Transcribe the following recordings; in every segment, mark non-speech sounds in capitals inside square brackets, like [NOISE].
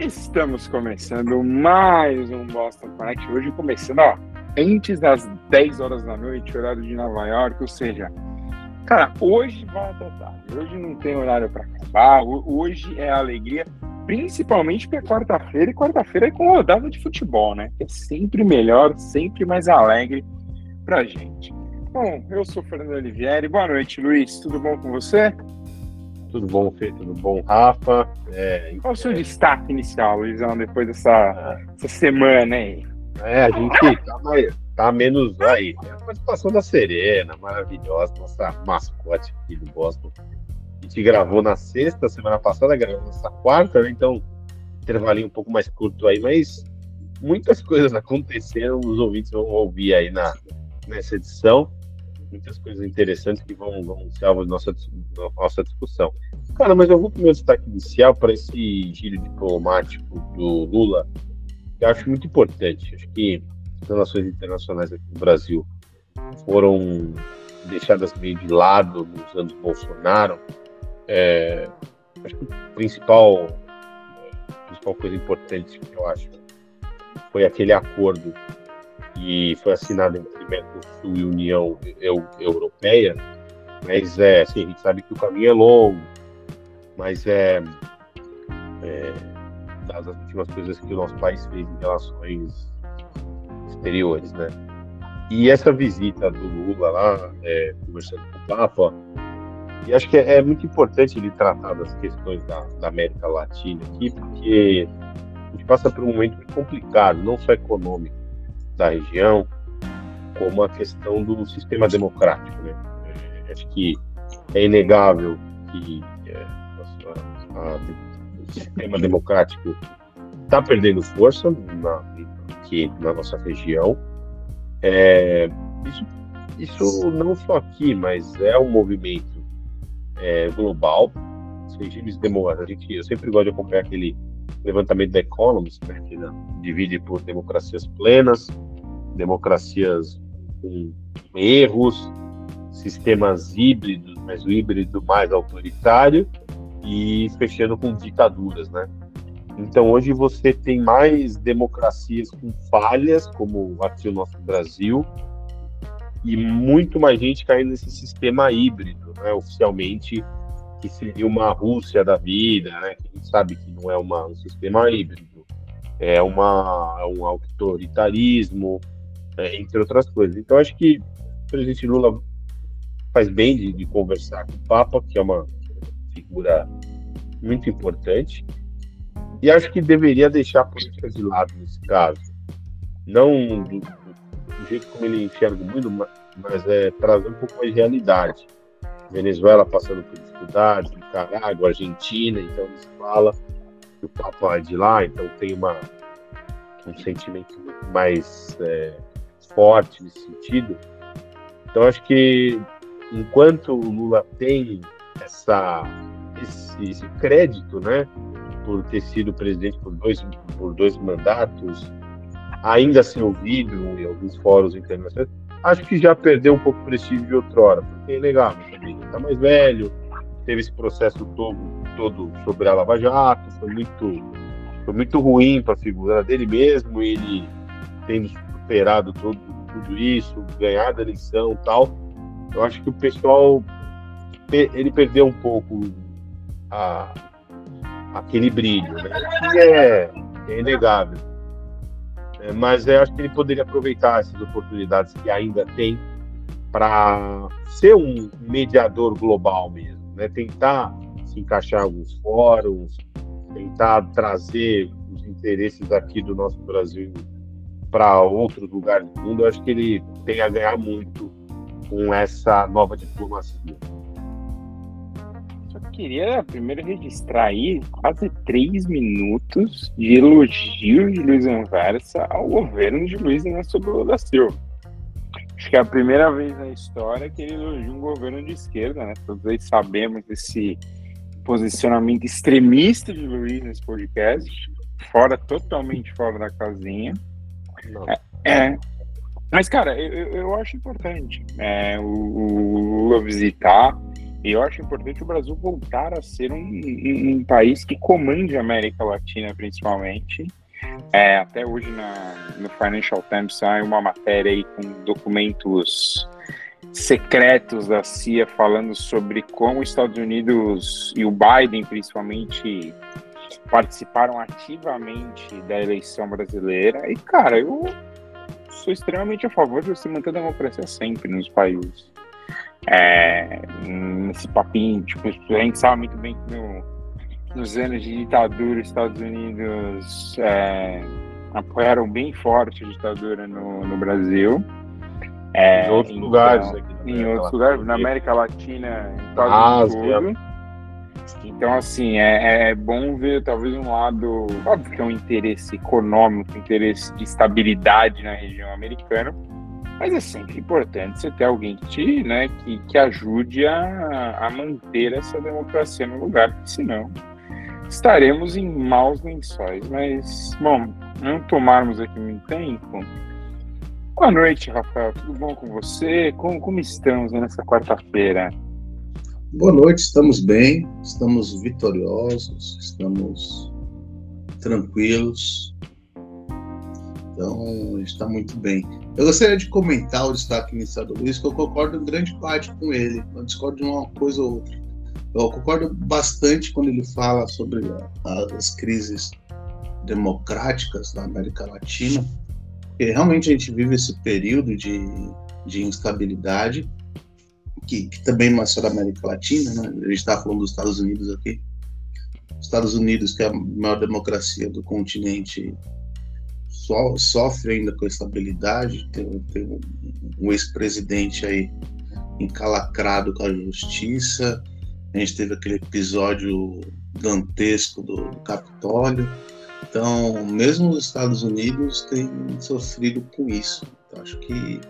Estamos começando mais um Boston Connect. Hoje começando, ó, antes das 10 horas da noite, horário de Nova York, ou seja, cara, hoje vai até tarde. Hoje não tem horário para acabar. Hoje é alegria, principalmente porque é quarta-feira e quarta-feira é com rodada de futebol, né? É sempre melhor, sempre mais alegre pra gente. Bom, eu sou Fernando Olivieri. Boa noite, Luiz. Tudo bom com você? Tudo bom, Fê? Tudo bom, Rafa? É, Qual o seu é... destaque inicial, Luizão, depois dessa essa semana aí? É, a gente tá, mais, tá menos aí. É a participação da Serena, maravilhosa, nossa mascote aqui do Boston. A gente gravou na sexta, semana passada, gravou nessa quarta, né? Então, intervalinho um pouco mais curto aí, mas muitas coisas aconteceram, os ouvintes vão ouvir aí na, nessa edição muitas coisas interessantes que vão, vão ser alvo da nossa, nossa discussão. Cara, mas eu vou para o meu destaque inicial para esse giro diplomático do Lula, que eu acho muito importante. Acho que as relações internacionais aqui no Brasil foram deixadas meio de lado nos anos Bolsonaro. É, acho que o principal, a principal coisa importante que eu acho foi aquele acordo que foi assinado entre Mercosul e União Europeia, mas é, assim, a gente sabe que o caminho é longo, mas é, é das últimas coisas que o nosso país fez em relações exteriores, né? E essa visita do Lula lá, é, conversando com o Papa, e acho que é, é, muito importante ele tratar das questões da, da América Latina aqui, porque a gente passa por um momento complicado, não só econômico, da região, como a questão do sistema democrático. Né? É, acho que é inegável que é, a, a, o sistema democrático está perdendo força na, aqui na nossa região. É, isso, isso não só aqui, mas é um movimento é, global. Os regimes democráticos, eu sempre gosto de acompanhar aquele levantamento da Economist, né, que divide por democracias plenas, democracias com erros, sistemas híbridos, mas o híbrido mais autoritário e fechando com ditaduras, né? Então hoje você tem mais democracias com falhas, como aqui o nosso Brasil, e muito mais gente caindo nesse sistema híbrido, né? Oficialmente que seria uma Rússia da vida, né? Que a gente sabe que não é uma, um sistema híbrido, é uma é um autoritarismo, é, entre outras coisas. Então, acho que o presidente Lula faz bem de, de, conversar com o Papa, que é uma figura muito importante, e acho que deveria deixar a política de lado nesse caso. Não do, do jeito como ele enxerga o mundo, mas é trazer um pouco mais de realidade. Venezuela passando por dificuldades, Nicarágua, Argentina, então ele fala que o Papa é de lá, então tem uma, um sentimento muito mais é, forte nesse sentido. Então, acho que enquanto o Lula tem essa, esse, esse, crédito, né, por ter sido presidente por dois, por dois mandatos, ainda ser ouvido em alguns fóruns internacionais, acho que já perdeu um pouco o prestígio de outrora, porque é legal, também está mais velho, teve esse processo todo, todo sobre a Lava Jato, foi muito, foi muito ruim para a figura dele mesmo, ele tendo superado todo, tudo isso, ganhado a eleição tal, eu acho que o pessoal ele perdeu um pouco a, aquele brilho, né? que é, é inegável. É, mas eu acho que ele poderia aproveitar essas oportunidades que ainda tem para ser um mediador global mesmo, né? tentar se encaixar alguns fóruns, tentar trazer os interesses aqui do nosso Brasil para outros lugares do mundo, eu acho que ele tem a ganhar muito com essa nova diplomacia. Só queria primeiro registrar aí quase três minutos de elogio de Luiz Anversa ao governo de Luiz Inácio Lula da Silva. Acho que é a primeira vez na história que ele elogia um governo de esquerda, né? Todos aí sabemos desse posicionamento extremista de Luiz nesse podcast, fora totalmente fora da casinha. É, é, mas, cara, eu, eu acho importante é, o, Lula visitar. E eu acho importante o Brasil voltar a ser um, um, um país que comande a América Latina, principalmente. É, até hoje na, no Financial Times sai uma matéria aí com documentos secretos da CIA falando sobre como os Estados Unidos e o Biden, principalmente, participaram ativamente da eleição brasileira. E, cara, eu sou extremamente a favor de você manter a democracia sempre nos países. É, nesse papinho, tipo, a gente sabe muito bem que no, nos anos de ditadura, os Estados Unidos é, apoiaram bem forte a ditadura no, no Brasil. É, em outros então, lugares aqui. Em outros lugares, na América Latina, em quase tudo. Então, assim, é, é, bom ver talvez um lado, óbvio que é um interesse econômico, interesse de estabilidade na região americana, mas é sempre importante você ter alguém que te, né, que, que ajude a, a manter essa democracia no lugar, porque senão estaremos em maus lençóis. Mas, bom, não tomarmos aqui muito tempo. Boa noite, Rafael. Tudo bom com você? Como, como estamos nessa quarta-feira? Boa noite, estamos bem, estamos vitoriosos, estamos tranquilos. Então, está muito bem. Eu gostaria de comentar o destaque inicial do Luiz, que eu concordo em grande parte com ele. Eu discordo de uma coisa ou outra. Eu concordo bastante quando ele fala sobre as crises democráticas da América Latina, porque realmente a gente vive esse período de, de instabilidade, que, que também não é só da América Latina, né? a gente está falando dos Estados Unidos aqui. Estados Unidos, que é a maior democracia do continente, so, sofre ainda com estabilidade, tem, tem um, um ex-presidente aí encalacrado com a justiça, a gente teve aquele episódio dantesco do, do Capitólio. Então, mesmo os Estados Unidos têm sofrido com isso. Então, acho que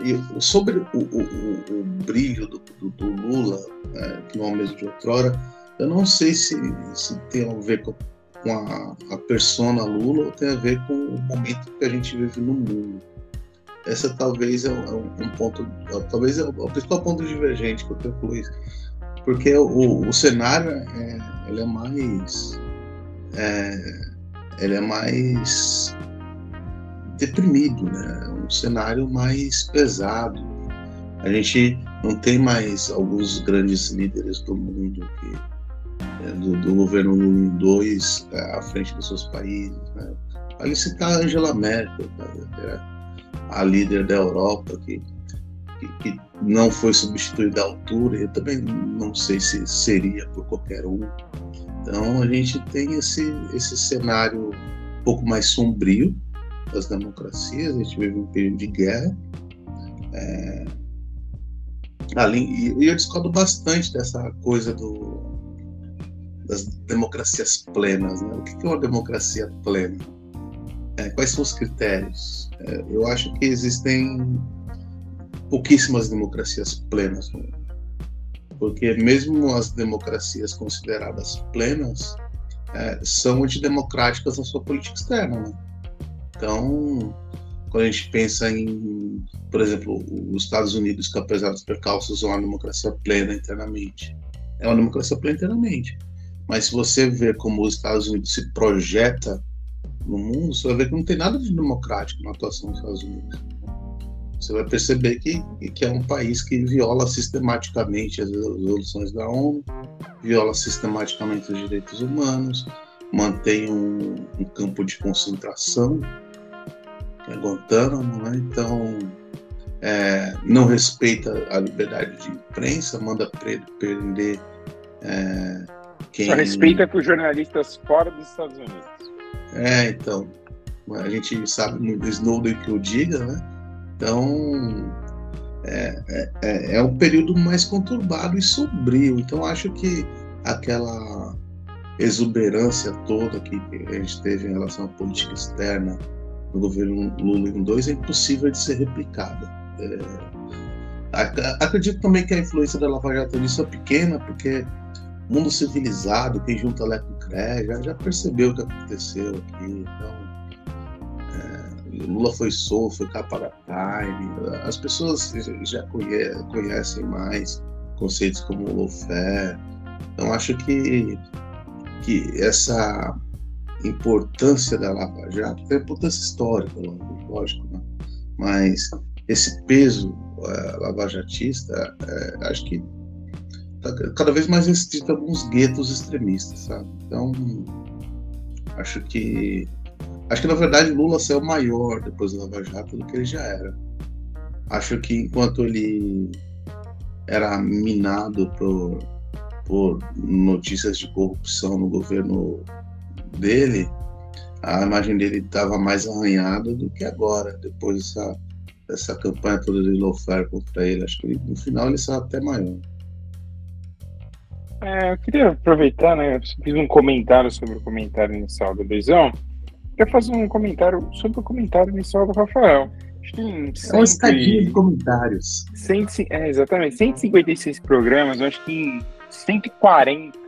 e sobre o, o, o, brilho do, do, do Lula, é, que não é o mesmo de outrora, eu não sei se, se tem a ver com, com a, a persona Lula ou tem a ver com o momento que a gente vive no mundo. Essa talvez é um, é um ponto, talvez é o principal ponto divergente que eu tenho com isso porque o, o cenário é, ele é mais é, ele é mais deprimido, né? Um cenário mais pesado. A gente não tem mais alguns grandes líderes do mundo que é, do, do, governo Lula 2 é, à frente dos seus países. Né? Ali citar Angela Merkel, né? a líder da Europa que que, que não foi substituído à altura, eu também não sei se seria por qualquer um. Então a gente tem esse, esse cenário um pouco mais sombrio das democracias, a gente vive um período de guerra. É, ali, e eu discordo bastante dessa coisa do, das democracias plenas. Né? O que é uma democracia plena? É, quais são os critérios? É, eu acho que existem pouquíssimas democracias plenas no mundo. Porque mesmo as democracias consideradas plenas é, são antidemocráticas na sua política externa. Né? Então, quando a gente pensa em, por exemplo, os Estados Unidos, que apesar dos percalços são uma democracia plena internamente, é uma democracia plena internamente. Mas se você ver como os Estados Unidos se projeta no mundo, você vai ver que não tem nada de democrático na atuação dos Estados Unidos você vai perceber que, que é um país que viola sistematicamente as resoluções da ONU, viola sistematicamente os direitos humanos, mantém um, um campo de concentração, é Guantánamo, né? então é, não respeita a liberdade de imprensa, manda prender é, quem... Só respeita com jornalistas fora dos Estados Unidos. É, então, a gente sabe no Snowden que o diga, né? Então, é, é, é, é um período mais conturbado e sombrio. Então, acho que aquela exuberância toda que a gente teve em relação à política externa no governo Lula em dois é impossível de ser replicada. É, acredito também que a influência da Lava Jato nisso é pequena, porque mundo civilizado, quem junta Lé com CRE, já, já percebeu o que aconteceu aqui. Então, Lula foi solto, foi capa da Time, as pessoas já conhecem mais conceitos como lawfare. Então, acho que, que essa importância da Lava Jato, tem importância histórica, lógico, né? mas esse peso uh, lavajatista, uh, acho que está cada vez mais restrito a alguns guetos extremistas, sabe? Então, acho que acho que na verdade Lula saiu maior depois do Lava Jato do que ele já era. Acho que enquanto ele era minado por, por notícias de corrupção no governo dele, a imagem dele estava mais arranhada do que agora, depois dessa, dessa campanha toda de lawfare contra ele. Acho que no final ele saiu até maior. É, eu queria aproveitar, né? Eu fiz um comentário sobre o comentário inicial do Beizão. Queria fazer um comentário sobre o comentário inicial do Rafael. Tem é uma escadinha de comentários. 100, é, exatamente. 156 programas, eu acho que em 140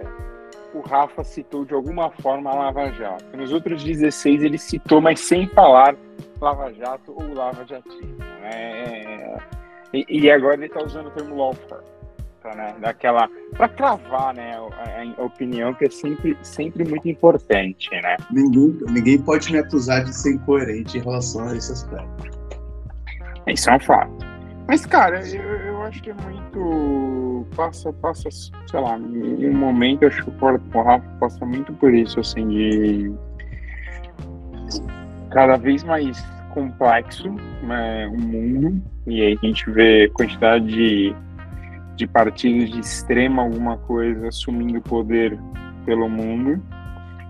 o Rafa citou de alguma forma a Lava Jato. Nos outros 16 ele citou, mas sem falar Lava Jato ou Lava Jatinho. Né? E, e agora ele está usando o termo lawfare. Pra, né, daquela para cravar né, a, a, opinião que é sempre, sempre muito importante né ninguém, ninguém pode me acusar de ser incoerente em relação a esse aspecto isso é um fato mas, cara, eu, eu acho que é muito. Passa, passa, sei lá, em um momento, eu acho que o Rafa passa muito por isso, assim, de. Cada vez mais complexo né, o mundo, e aí a gente vê quantidade de, de partidos de extrema alguma coisa assumindo poder pelo mundo.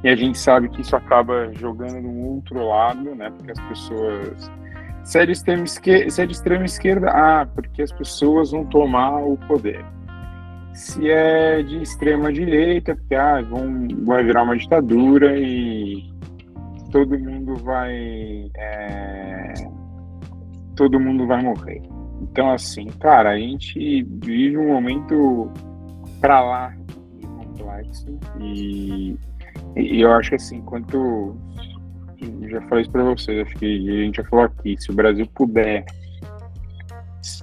E a gente sabe que isso acaba jogando no outro lado, né? Porque as pessoas se é de extrema esquerda, se é de extrema esquerda ah, porque as pessoas vão tomar o poder. Se é de extrema direita, porque ah, vão, vai virar uma ditadura e todo mundo vai. É, todo mundo vai morrer. Então, assim, cara, a gente vive um momento para lá complexo e, e eu acho que assim, quanto já falei isso para vocês, acho que a gente já falou aqui, se o Brasil puder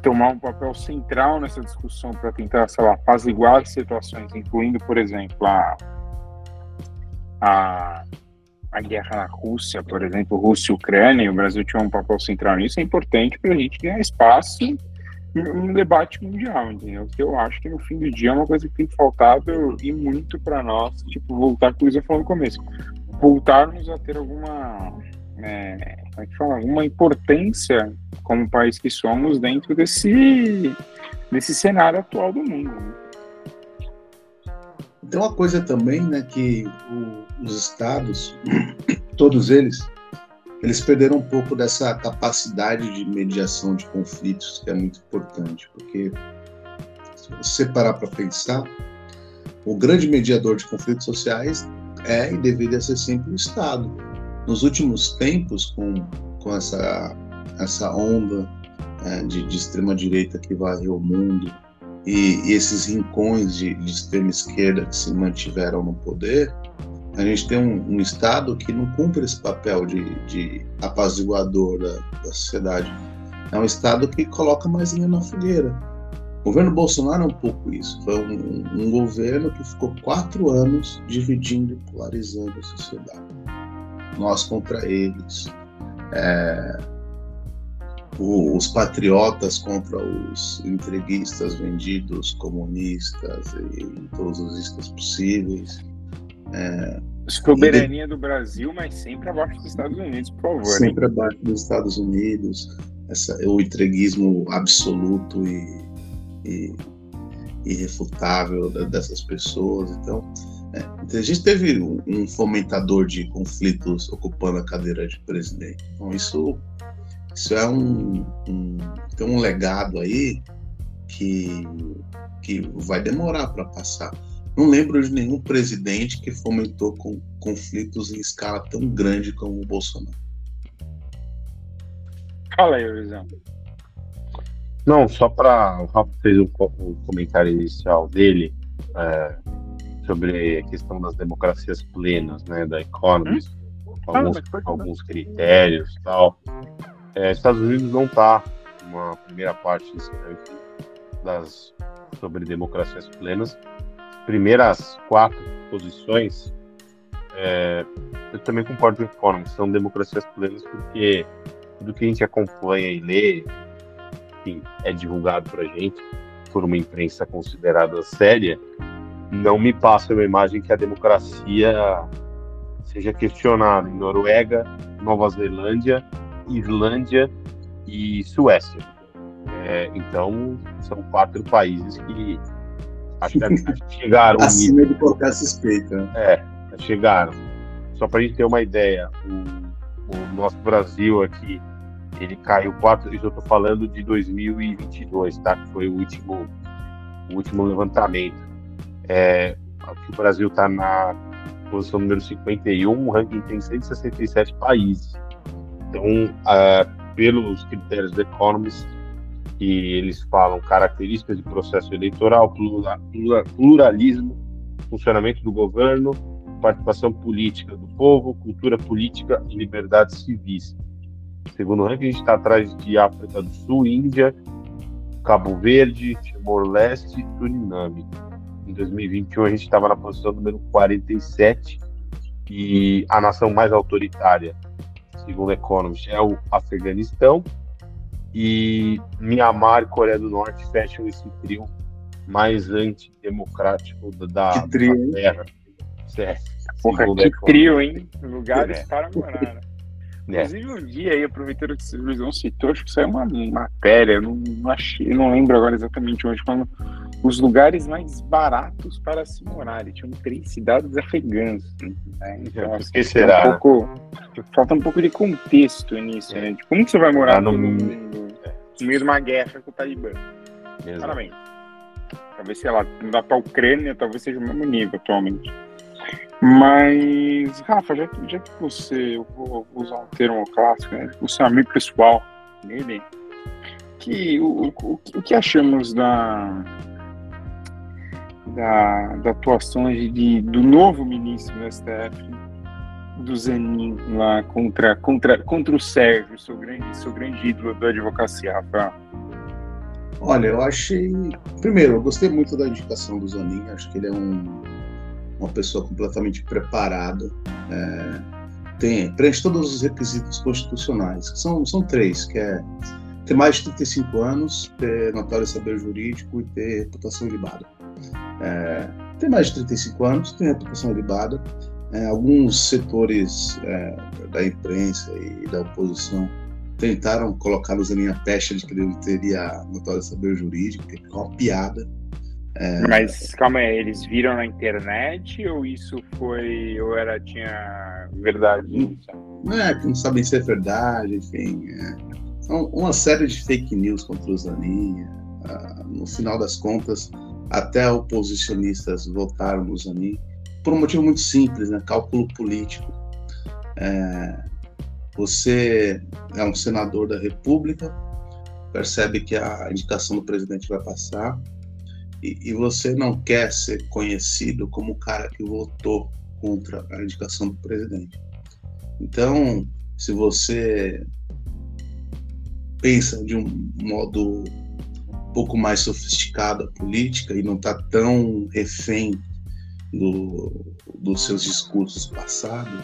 tomar um papel central nessa discussão para tentar, sei lá, apaziguar as situações, incluindo, por exemplo, a, a, a guerra na Rússia, por exemplo, Rússia e Ucrânia, o Brasil tinha um papel central nisso, é importante para a gente ganhar espaço no debate mundial, entendeu? Que eu acho que no fim do dia é uma coisa que tem faltado e muito para nós, tipo, voltar com o que eu falou no começo voltarmos a ter alguma, é, como é fala, alguma importância como país que somos dentro desse, desse cenário atual do mundo. Né? Tem uma coisa também, né, que o, os estados, [COUGHS] todos eles, eles perderam um pouco dessa capacidade de mediação de conflitos, que é muito importante, porque se você parar para pensar, o grande mediador de conflitos sociais é e deveria ser sempre o Estado. Nos últimos tempos, com, com essa, essa onda é, de, de extrema-direita que varreu o mundo e, e esses rincões de, de extrema-esquerda que se mantiveram no poder, a gente tem um, um, Estado que não cumpre esse papel de, de apaziguador da, da sociedade. É um Estado que coloca mais linha na fogueira o governo Bolsonaro é um pouco isso. Foi um, um governo que ficou quatro anos dividindo e polarizando a sociedade. Nós contra eles. É, os patriotas contra os entreguistas, vendidos, comunistas e, e todos os istas possíveis. É, Soberania de... do Brasil, mas sempre abaixo dos Estados Unidos, por favor. Sempre hein? abaixo dos Estados Unidos. Essa, o entreguismo absoluto e e irrefutável dessas pessoas. Então, é, a gente teve um fomentador de conflitos ocupando a cadeira de presidente. Então, isso, isso é um, um tem um legado aí que, que vai demorar para passar. Não lembro de nenhum presidente que fomentou com conflitos em escala tão grande como o Bolsonaro. Fala aí, Luizão. Não, só para. O Rafa fez o, o, comentário inicial dele é, sobre a questão das democracias plenas, né, da Economist, hum? alguns, ah, alguns critérios e tal. É, Estados Unidos não está uma primeira parte das sobre democracias plenas. Primeiras quatro posições, é, eu também concordo com o Economist, são democracias plenas porque tudo que a gente acompanha e lê, enfim, é divulgado para gente por uma imprensa considerada séria, não me passa uma imagem que a democracia seja questionada em Noruega, Nova Zelândia, Islândia e Suécia. É, então, são quatro países que acho que [LAUGHS] chegaram. Acima de qualquer suspeita. É, chegaram. Só para a gente ter uma ideia, o, o, nosso Brasil aqui, ele caiu quatro. Isso eu estou falando de 2022, tá? Que foi o último, o último levantamento. É, aqui o Brasil está na posição número 51, o ranking tem 167 países. Então, uh, pelos critérios do Economist, que eles falam características de processo eleitoral, pluralismo, funcionamento do governo, participação política do povo, cultura política e liberdades civis. Segundo ranking, a gente está atrás de África do Sul, Índia, Cabo Verde, Timor-Leste e Suriname. Em 2021, a gente estava na posição número 47 e a nação mais autoritária, segundo Economist, é o Afeganistão, e Mianmar e Coreia do Norte fecham esse trio mais antidemocrático da, que trio, da Terra. É, Porra, que trio, hein? Lugares é. para morar. Né? É. Inclusive, um dia aí, aproveitando que o Luizão citou, acho que saiu uma matéria, não, não achei, não lembro agora exatamente onde, falando os lugares mais baratos para se morar. E tinham três cidades afegãs. Né? Então, assim, que será? Um pouco, falta um pouco de contexto nisso, né? De como que você vai morar ah, no, no no meio de uma guerra com o Talibã. Parabéns. Talvez, sei lá, mudar para a Ucrânia talvez seja o mesmo nível atualmente. Mas, Rafa, já que, já que você, eu vou usar um termo clássico, né? O seu amigo pessoal nele, que, o, o, o que achamos da, da, da atuação de, do novo ministro do STF do Zanin lá contra, contra, contra o Sérgio, seu grande, seu grande ídolo da advocacia, Rafael? Olha, eu achei. Primeiro, eu gostei muito da indicação do Zanin, acho que ele é um, uma pessoa completamente preparada. É, tem, preenche todos os requisitos constitucionais, que são, são três, que é ter mais de 35 anos, ter notório saber jurídico e ter reputação libada. É, ter mais de 35 anos, ter reputação libada, é, alguns setores é, da imprensa e da oposição tentaram colocar nos linha pecha de que ele teria notório saber jurídico, que é uma piada. É... Mas calma aí, eles viram na internet ou isso foi ou era tinha verdade? Não é que não sabem se é verdade, enfim, é. uma série de fake news contra o Zanin. Ah, no final das contas, até oposicionistas votaram no Zanin por um motivo muito simples, né? cálculo político. É, você é um senador da República, percebe que a indicação do presidente vai passar e, e, você não quer ser conhecido como o cara que votou contra a indicação do presidente. Então, se você pensa de um modo um pouco mais sofisticado a política e não está tão refém do, dos seus discursos passados,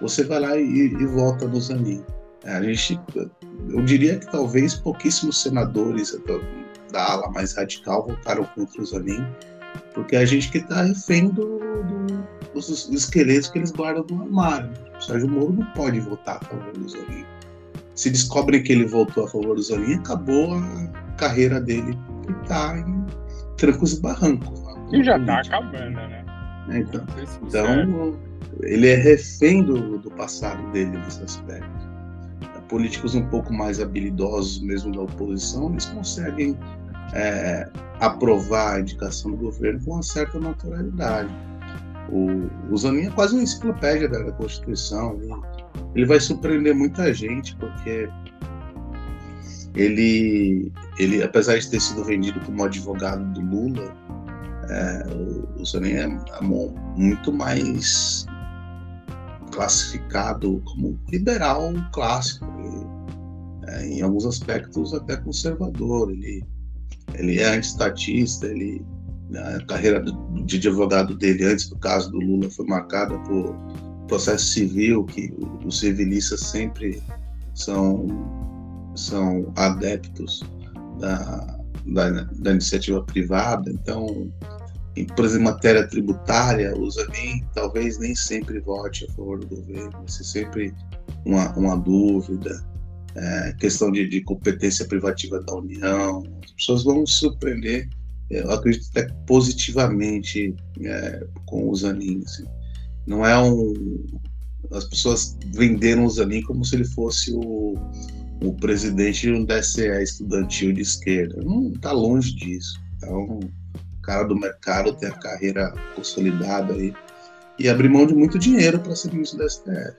você vai lá e, e volta no Zanin. A gente, eu diria que talvez pouquíssimos senadores da, ala mais radical votaram contra o Zanin, porque a gente que está refém do, do, dos esqueletos que eles guardam no armário. O Sérgio Moro não pode votar a favor do Zanin. Se descobrem que ele votou a favor do Zanin, acabou a carreira dele que está em trancos e barrancos. E já tá acabando, né? É, então, então ele é refém do, do passado dele nesse aspecto. Políticos um pouco mais habilidosos, mesmo da oposição, eles conseguem é, aprovar a indicação do governo com uma certa naturalidade. O, o Zanin é quase uma enciclopédia da, Constituição. Ele, ele vai surpreender muita gente, porque ele, ele, apesar de ter sido vendido como advogado do Lula, é, o Zanin é muito mais classificado como liberal clássico, e, é, em alguns aspectos até conservador. Ele ele é antistatista, ele a carreira de advogado dele antes do caso do Lula foi marcada por processo civil, que os civilistas sempre são, são adeptos da, da, da iniciativa privada. Então, em, por exemplo, matéria tributária, o Zanin talvez nem sempre vote a favor do governo, vai ser sempre uma, uma dúvida. É, questão de, de, competência privativa da União, as pessoas vão se surpreender, eu acredito até positivamente é, com o Zanin. Assim. Não é um. As pessoas venderam o Zanin como se ele fosse o, o presidente de um DCE estudantil de esquerda. Não está longe disso. É um cara do mercado, tem a carreira consolidada aí. E abrir mão de muito dinheiro para ser ministro da STF.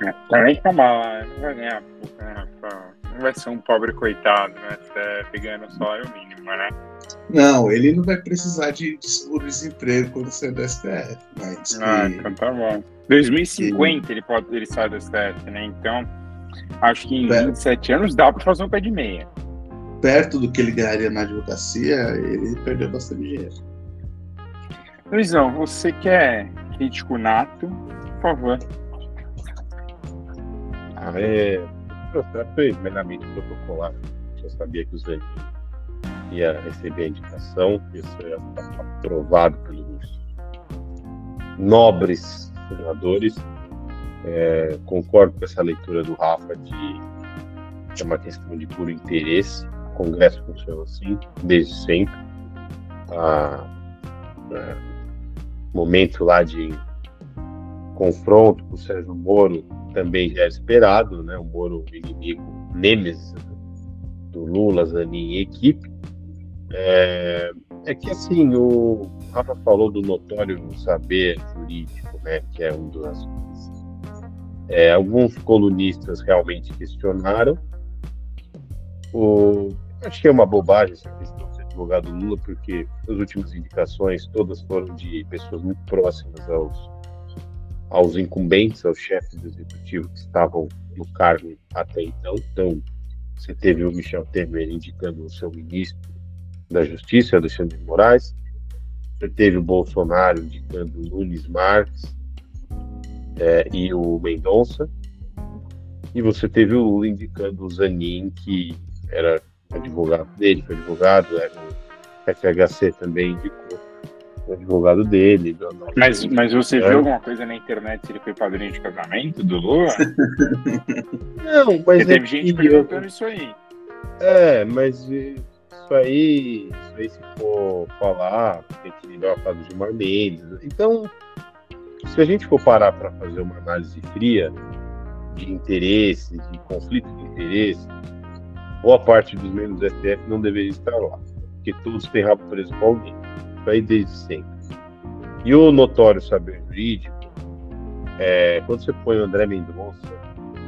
É, também tá mal, né? não vai ganhar, né? não vai ser um pobre coitado, né? STF ganhando salário mínimo, né? Não, ele não vai precisar de, de seguro-desemprego quando sair do STF. Mas ah, que... então tá bom. 2050 ele, pode, ele sai do STF, né? Então, acho que em perto, 27 anos dá para fazer um pé de meia. Perto do que ele ganharia na advocacia, ele perdeu bastante dinheiro. Luizão, você quer crítico nato? Por favor. Ah, é. O processo foi meramente protocolar. Eu sabia que os ia receber a indicação, isso ia estar aprovado pelos nobres senadores. É, concordo com essa leitura do Rafa de que é uma questão de puro interesse. O Congresso funciona assim, desde sempre. A, é, momento lá de confronto com o Sérgio Moro também já é esperado, né? O Moro, inimigo nêmesis do Lula, Zanin e equipe. É, é que assim, o Rafa falou do notório saber jurídico, né, que é um dos é, alguns colunistas realmente questionaram. O, acho que é uma bobagem essa questão de ser advogado Lula, porque as últimas indicações todas foram de pessoas muito próximas aos, aos incumbentes, aos chefes do executivo que estavam no cargo até então. Então, você teve o Michel Temer indicando o seu ministro da Justiça, Alexandre de Moraes. Você teve o Bolsonaro indicando o Nunes Marques é, e o Mendonça. E você teve o Lula indicando o Zanin, que era advogado dele, foi advogado, era o FHC também indicou o advogado dele. Mas, mas você é. viu alguma coisa na internet se ele foi padrinho de casamento do Lula? [LAUGHS] Não, mas. Porque teve é gente perguntando isso aí. É, mas isso aí, isso aí se for falar, tem que lembrar o caso de Gilmar Mendes. Então, se a gente for parar para fazer uma análise fria de interesse, de conflito de interesse, boa parte dos membros do STF não deveria estar lá, porque todos têm rabo preso com alguém. Isso aí desde sempre. E o notório saber jurídico, é, quando você põe o André Mendonça,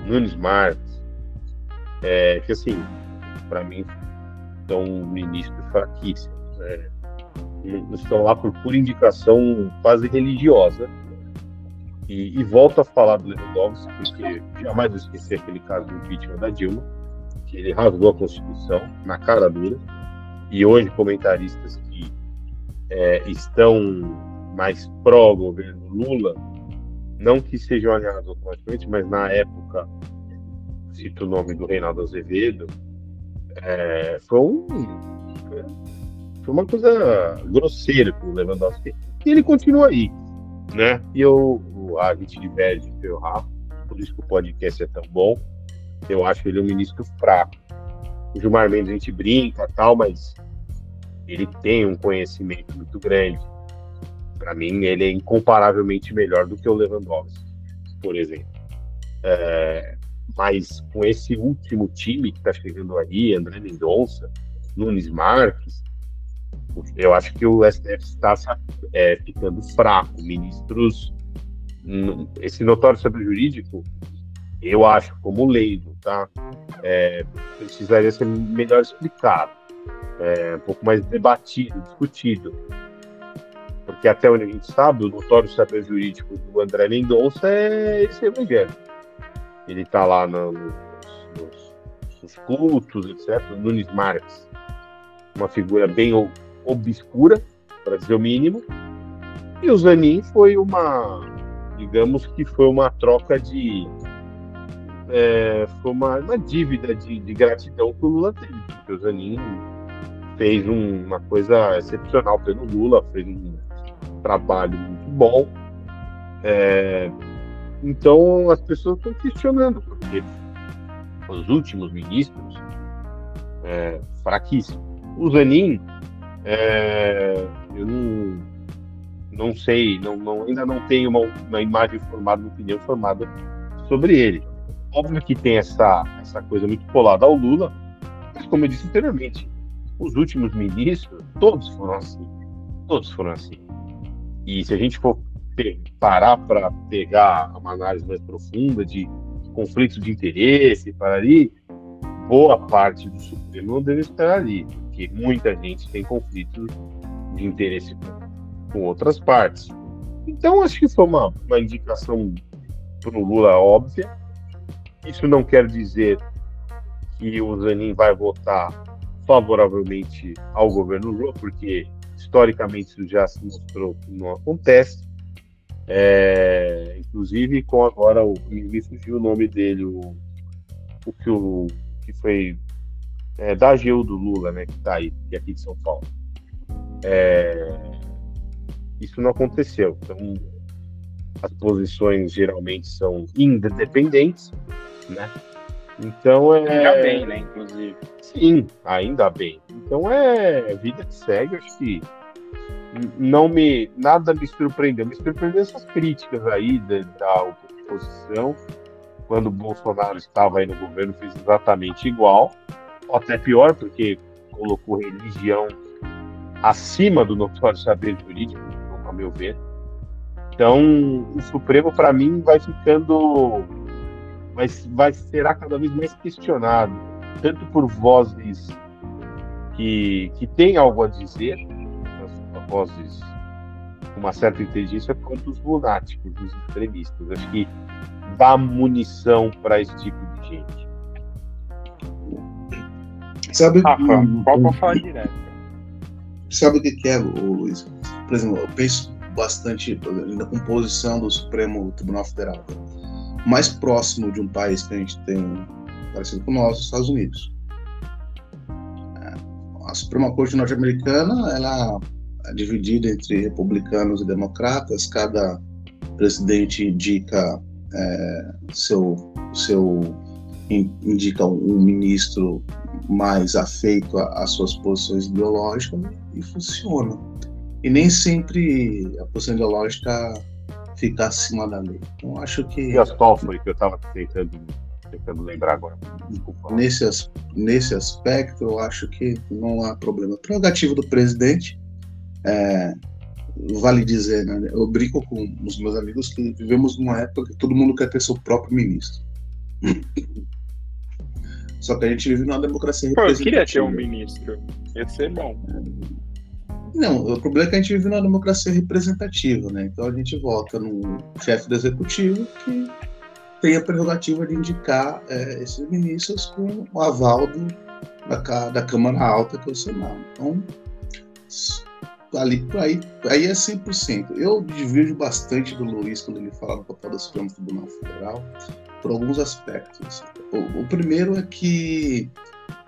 Nunes Marques, é, que assim, para mim são ministros fraquíssimos. Né? Estão lá por pura indicação quase religiosa. E, e volto a falar do Lewandowski, porque jamais vou esquecer aquele caso do impeachment da Dilma, ele rasgou a Constituição na cara dura. E hoje, comentaristas que é, estão mais pró-governo Lula, não que sejam alinhados automaticamente, mas na época, cito o nome do Reinaldo Azevedo, é, foi, um, foi uma coisa grosseira com o Lewandowski. E ele continua aí, né? E eu, a gente diverge pelo Rafa, por isso que o podcast é tão bom. Eu acho ele um ministro fraco. O Gilmar Mendes a gente brinca tal, mas ele tem um conhecimento muito grande. Para mim, ele é incomparavelmente melhor do que o Lewandowski, por exemplo. É, mas com esse último time que está chegando aí, André Mendonça, Nunes Marques, eu acho que o STF está é, ficando fraco. Ministros, esse notório sobre jurídico, eu acho, como leigo, tá? É, precisaria ser melhor explicado, é, um pouco mais debatido, discutido. Porque até onde a gente sabe, o notório saber jurídico do André Mendonça é esse evangelho ele está lá no, nos, os cultos, etc. Nunes Marques, uma figura bem obscura, para dizer o mínimo. E o Zanin foi uma, digamos que foi uma troca de. É, foi uma, uma dívida de, de, gratidão que o Lula teve, porque o Zanin fez um, uma coisa excepcional pelo Lula, fez um trabalho muito bom. É, então as pessoas estão questionando, porque os últimos ministros é, fraquíssimos. O Zanin, é, eu não, não sei, não, não, ainda não tenho uma, uma imagem formada, uma opinião formada sobre ele. Óbvio que tem essa, essa coisa muito colada ao Lula, mas como eu disse anteriormente, os últimos ministros, todos foram assim. Todos foram assim. E se a gente for parar para pegar uma análise mais profunda de conflitos de interesse para ali, boa parte do Supremo não deve estar ali, porque muita gente tem conflitos de interesse com, com outras partes. Então, acho que foi uma, uma indicação para o Lula óbvia. Isso não quer dizer que o Zanin vai votar favoravelmente ao governo Lula, porque historicamente isso já se mostrou que não acontece. É, inclusive, com agora o, fugiu o nome dele, o, o que, o, que foi é, da AGU do Lula, né, que está aí, que é aqui de São Paulo. É, isso não aconteceu. Então, as posições geralmente são independentes, né? Então é. Ainda bem, né? Inclusive. Sim, ainda bem. Então é vida que segue, acho que não me nada me surpreendeu. Me surpreendeu essas críticas aí da, da oposição. Quando o Bolsonaro estava aí no governo, fez exatamente igual, ou até pior, porque colocou religião acima do notório saber jurídico, a meu ver. Então, o Supremo, para mim, vai ficando. Vai, vai, será cada vez mais questionado, tanto por vozes que, que têm algo a dizer, vozes com uma certa inteligência quanto os lunáticos, os extremistas. Acho que dá munição para esse tipo de gente. Sabe, ah. Sabe o que é, Luiz? Por exemplo, eu penso bastante na composição do Supremo Tribunal Federal. Mais próximo de um país que a gente tem parecido com nós, os Estados Unidos. É, a Suprema Corte norte-americana, ela dividida entre republicanos e democratas. Cada presidente indica é, seu seu indica um ministro mais afeito às suas posições ideológicas e funciona. E nem sempre a posição ideológica fica acima da lei. Então acho que e as Toffoli que eu estava tentando tentando lembrar agora. Desculpa. Nesse, nesse aspecto, eu acho que não há problema. Prerrogativa do presidente é, vale dizer, né? Eu brinco com os meus amigos que vivemos numa época que todo mundo quer ter seu próprio ministro. Só que a gente vive numa democracia Pô, eu queria ter um ministro. Ia ser bom. Não, o problema é que a gente vive numa democracia representativa, né? Então a gente vota num chefe do executivo que tem a prerrogativa de indicar é, esses ministros com o aval do, da, da Câmara Alta, que é o Senado. Então, ali aí, aí é 100%. Eu diverjo bastante do Luiz quando ele fala no papel do Supremo Tribunal Federal por alguns aspectos. O, o primeiro é que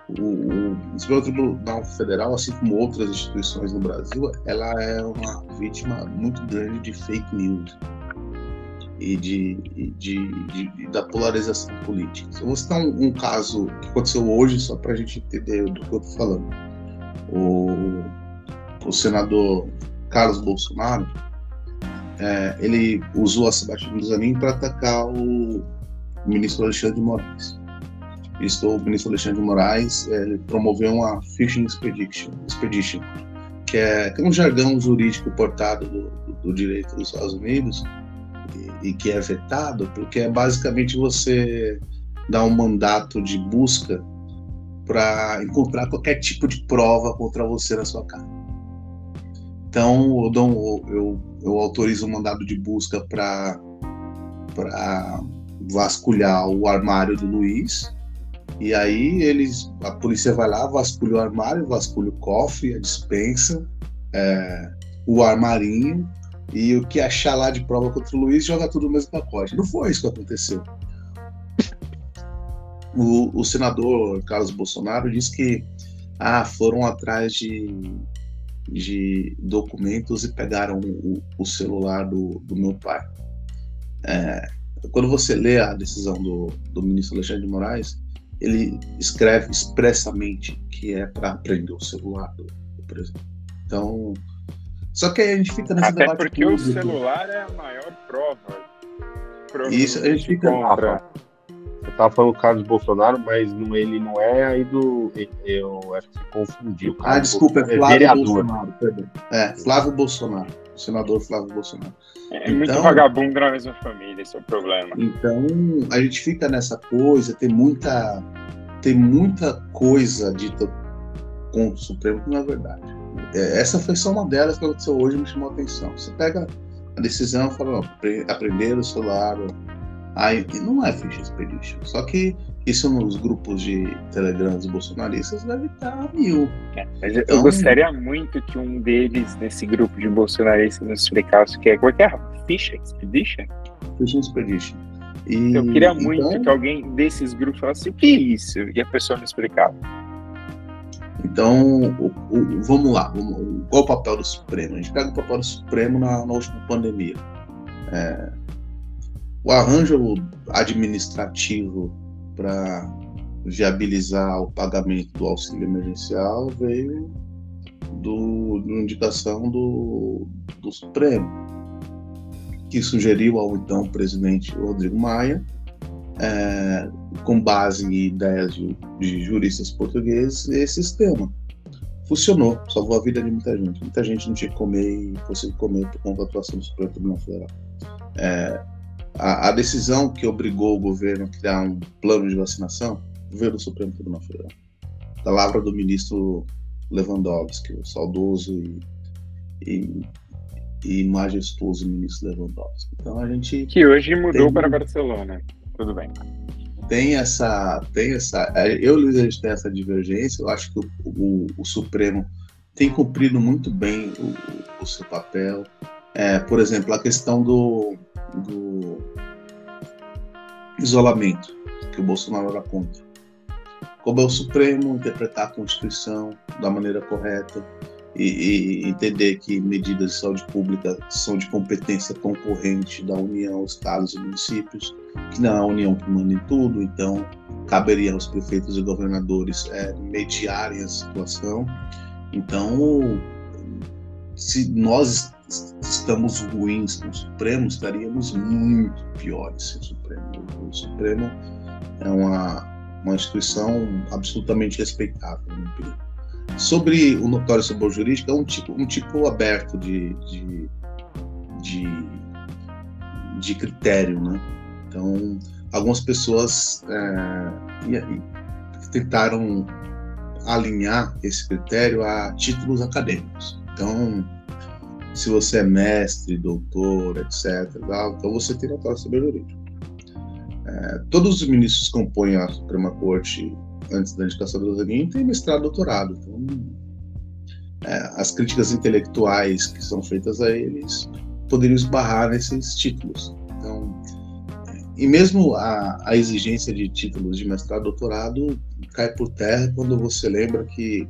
o, o Tribunal Federal, assim como outras instituições no Brasil, ela é uma vítima muito grande de fake news e de, de, de, de da polarização política. Eu vou citar um, um, caso que aconteceu hoje, só para a gente entender do que eu estou falando. O, o senador Carlos Bolsonaro, é, ele usou a sabatina do Zanin para atacar o ministro Alexandre de Moraes. Isso, o ministro Alexandre de Moraes é, promoveu uma fishing expedition, expedition que, é, que é um jargão jurídico portado do, do, do direito dos Estados Unidos e, e, que é vetado, porque é basicamente você dar um mandato de busca para encontrar qualquer tipo de prova contra você na sua casa. Então, eu, dou, eu, eu autorizo um mandado de busca para vasculhar o armário do Luiz E aí eles, a polícia vai lá, vasculha o armário, vasculha o cofre, a dispensa, é, o armarinho e o que achar lá de prova contra o Luiz joga tudo no mesmo pacote. Não foi isso que aconteceu. O, o senador Carlos Bolsonaro disse que ah, foram atrás de, de documentos e pegaram o, o celular do, do meu pai. É, quando você lê a decisão do, do ministro Alexandre de Moraes, ele escreve expressamente que é para aprender o celular do presidente. Então, só que aí a gente fica nesse Até debate porque público. o celular é a maior prova. Isso, a gente fica- contra. Você tava falando do Carlos Bolsonaro, mas não, ele não é aí do. Eu acho que você confundiu. Ah, desculpa, é Bolsonaro Flávio vereador. Bolsonaro, perdão. É, Flávio Bolsonaro, o senador Flávio Bolsonaro. É muito Então- vagabundo na mesma família, esse é o problema. Então, a gente fica nessa coisa, tem muita tem muita coisa dita contra o Supremo que não é verdade. É, essa foi só uma delas que aconteceu hoje me chamou a atenção. Você pega a decisão e fala, aprender o celular, aí não é ficha expedition. Só que isso nos grupos de Telegram dos bolsonaristas deve estar a mil. É, mas eu- eu Então- gostaria muito que um deles, nesse grupo de bolsonaristas, nos explicasse o que é. Qual que é a ficha expedition? Ficha expedition. E, Eu queria muito então, que alguém desses grupos falasse o que é isso? E a pessoa me explicava. Então, o- o- vamos lá. vamos- qual o papel do Supremo? A gente pega o papel do Supremo na, na última pandemia. É, o arranjo administrativo para viabilizar o pagamento do auxílio emergencial veio do, de uma indicação do, do Supremo, que sugeriu ao então presidente Rodrigo Maia é, com base em ideias de, de juristas portugueses, esse sistema. Funcionou, salvou a vida de muita gente. Muita gente não tinha que comer e conseguiu comer por conta da atuação do Supremo Tribunal Federal. É, a, a decisão que obrigou o governo a criar um plano de vacinação veio do Supremo Tribunal Federal. Palavra do ministro Lewandowski, o saudoso e, e, e majestoso ministro Lewandowski. Então a gente Que hoje mudou Tem- para Barcelona. Tudo bem. tem essa tem essa é, eu Luiz a gente tem essa divergência eu acho que o, o, o Supremo tem cumprido muito bem o, o seu papel É, por exemplo a questão do, do isolamento que o Bolsonaro era contra como é o Supremo interpretar a Constituição da maneira correta e, e entender que medidas de saúde pública são de competência concorrente da União, estados e municípios que não é a União que manda em tudo, então caberia aos prefeitos e governadores é, mediarem a situação. Então, se nós estamos ruins com o Supremo, estaríamos muito piores sem o Supremo. O Supremo é uma, uma instituição absolutamente respeitável. Sobre o notório sabor jurídico, é um tipo, um tipo aberto de, de, de, de critério, né? Então, algumas pessoas é, e- e tentaram alinhar esse critério a títulos acadêmicos. Então, se você é mestre, doutor, etc., então você tem notório saber jurídico. É, todos os ministros que compõem a Suprema Corte antes da indicação do Zanin têm mestrado doutorado. Então, é, as críticas intelectuais que são feitas a eles poderiam esbarrar nesses títulos. Então, e mesmo a, a exigência de títulos de mestrado doutorado cai por terra quando você lembra que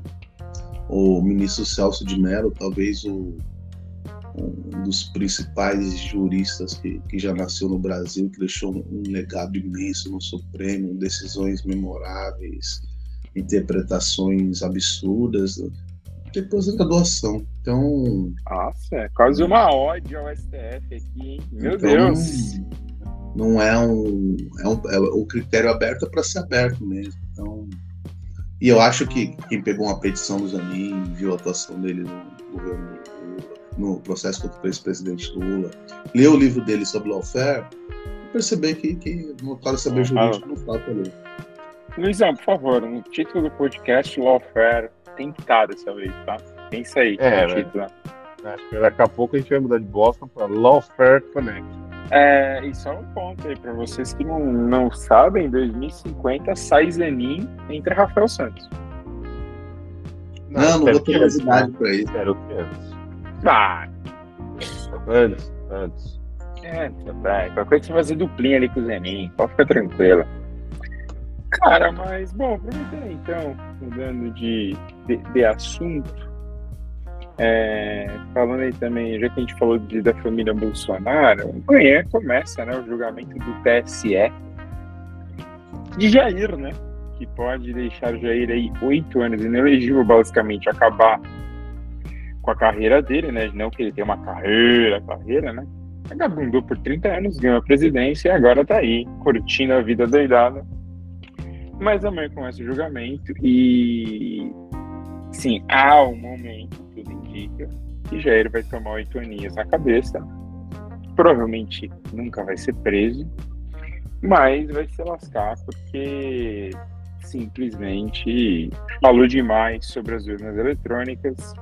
o ministro Celso de Mello, talvez o, um dos principais juristas que, que já nasceu no Brasil, que deixou um, legado imenso no Supremo, decisões memoráveis, interpretações absurdas, depois da graduação. Então, Nossa, é quase uma ode ao STF aqui, hein? Meu Então, Deus. não é um, é um é, o critério aberto é para ser aberto mesmo. Então, e eu acho que quem pegou uma petição do Zanin, viu a atuação dele no governo no processo contra o ex-presidente Lula, leu o livro dele sobre lawfare, perceber que, que não para saber Ah, jurídico não falta ali. Luizão, por favor, no título do podcast, Lawfare, tem que estar dessa vez, tá? Pensa aí É, no velho. título. Acho que daqui a pouco a gente vai mudar de Boston para Lawfare Connect. É, e só um ponto aí para vocês que não, não sabem, em 2050 sai Zanin entre Rafael Santos. Não, não, não vou ter novidade para isso. Espero que antes. Ah. Antes, antes. É, tá, qualquer coisa você fazer duplinha ali com o Zenin, pode ficar tranquila. Cara, mas, bom, aproveitando então, mudando de, de, de assunto, é, falando aí também, já que a gente falou de, da família Bolsonaro, amanhã começa né, o julgamento do TSE de Jair, né? Que pode deixar Jair aí oito anos inelegível, basicamente, acabar com a carreira dele, né? Não que ele tenha uma carreira, carreira, né? Vagabundou por 30 anos, ganhou a presidência e agora tá aí, curtindo a vida doidada. Mas amanhã começa o julgamento e. Sim, há um momento, tudo indica, que Jair vai tomar oito aninhos na cabeça. Provavelmente nunca vai ser preso, mas vai se lascar porque simplesmente falou demais sobre as urnas eletrônicas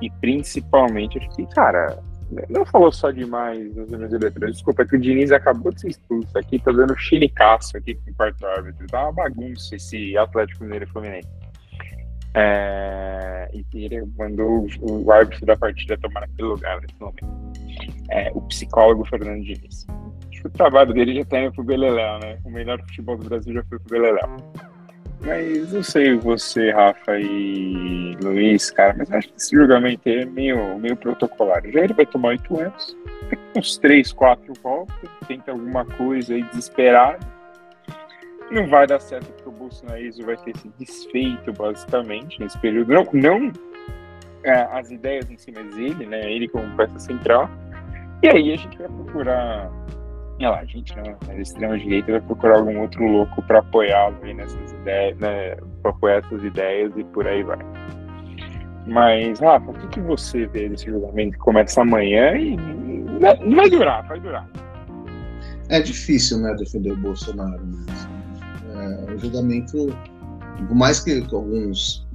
e principalmente, acho que, cara, não falou só demais nos urnas eletrônicas. Desculpa, é que o Diniz acabou de ser expulso aqui, tá dando chilicaço aqui com o quarto árbitro. Tá uma bagunça esse Atlético Mineiro e Fluminense. É, e ele mandou o, árbitro da partida tomar naquele lugar nesse momento. É, o psicólogo Fernando Diniz. Acho que o trabalho dele já tá indo pro Beleléu, né? O melhor futebol do Brasil já foi pro Beleléu. Mas não sei você, Rafa e Luiz, cara, mas acho que esse julgamento é meio, meio protocolar. Já ele vai tomar oito anos, uns três, quatro voltas, tenta alguma coisa aí desesperado. Não vai dar certo porque o bolsonarismo vai ter se desfeito, basicamente, nesse período. Não, não é, as ideias em cima dele, né? Ele como peça central. E aí a gente vai procurar sei lá, gente não, a extrema direita vai procurar algum outro louco para apoiá-lo aí nessas ideias, né, para apoiar essas ideias e por aí vai. Mas, Rafa, o que, que você vê desse julgamento que começa amanhã e não vai durar, vai durar. É difícil, né, defender o Bolsonaro. Né? É, o julgamento, por mais que alguns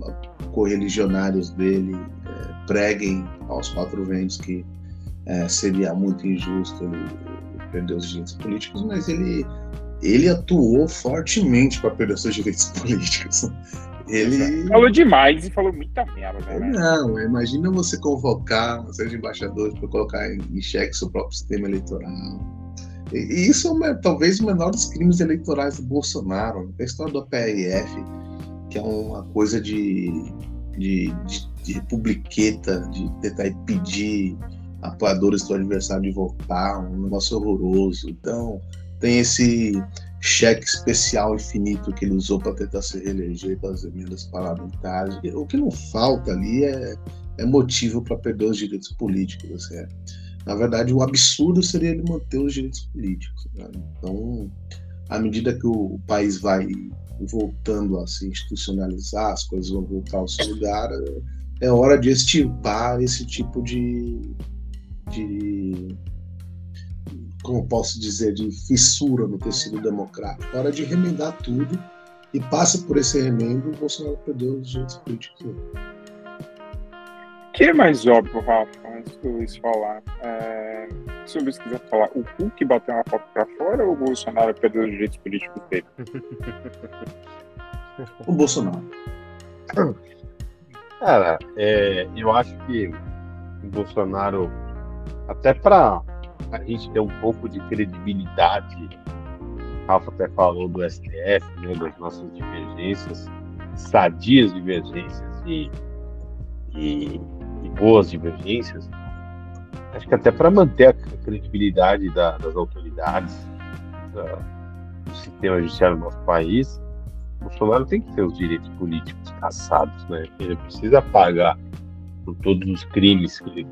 correligionários dele é, preguem aos quatro ventos que é, seria muito injusto ele perder os direitos políticos, mas ele, ele atuou fortemente para perder seus direitos [LAUGHS] políticos. Ele falou demais e falou muita merda. Né? Não, imagina você convocar uma série de embaixadores para colocar em, xeque seu próprio sistema eleitoral. E, e isso é uma, talvez o menor dos crimes eleitorais do Bolsonaro. A história do PRF, que é uma coisa de, de, de, de republiqueta, de tentar impedir apoiadores do adversário de votar, um negócio horroroso. Então, tem esse cheque especial infinito que ele usou para tentar se reeleger com as emendas parlamentares. O que não falta ali é, é motivo para perder os direitos políticos. Assim, é. Na verdade, o absurdo seria ele manter os direitos políticos. Né? Então, à medida que o país vai voltando a se institucionalizar, as coisas vão voltar ao seu lugar, é hora de extirpar esse tipo de, de como posso dizer, de fissura no tecido democrático. Hora de remendar tudo e passa por esse remendo, o Bolsonaro perdeu os direitos políticos. O que é mais óbvio, Rafa, antes do Luiz falar? É, se o Luiz quiser falar, o Hulk bateu uma foto para fora ou o Bolsonaro perdeu os direitos políticos dele? [LAUGHS] o Bolsonaro. Cara, é, eu acho que o Bolsonaro até para a gente ter um pouco de credibilidade. Rafa até falou do STF, né, das nossas divergências, sadias divergências e, e, e boas divergências. Acho que até para manter a credibilidade da, das autoridades da, do sistema judiciário do nosso país, o Bolsonaro tem que ter os direitos políticos caçados, né? Ele precisa pagar por todos os crimes que ele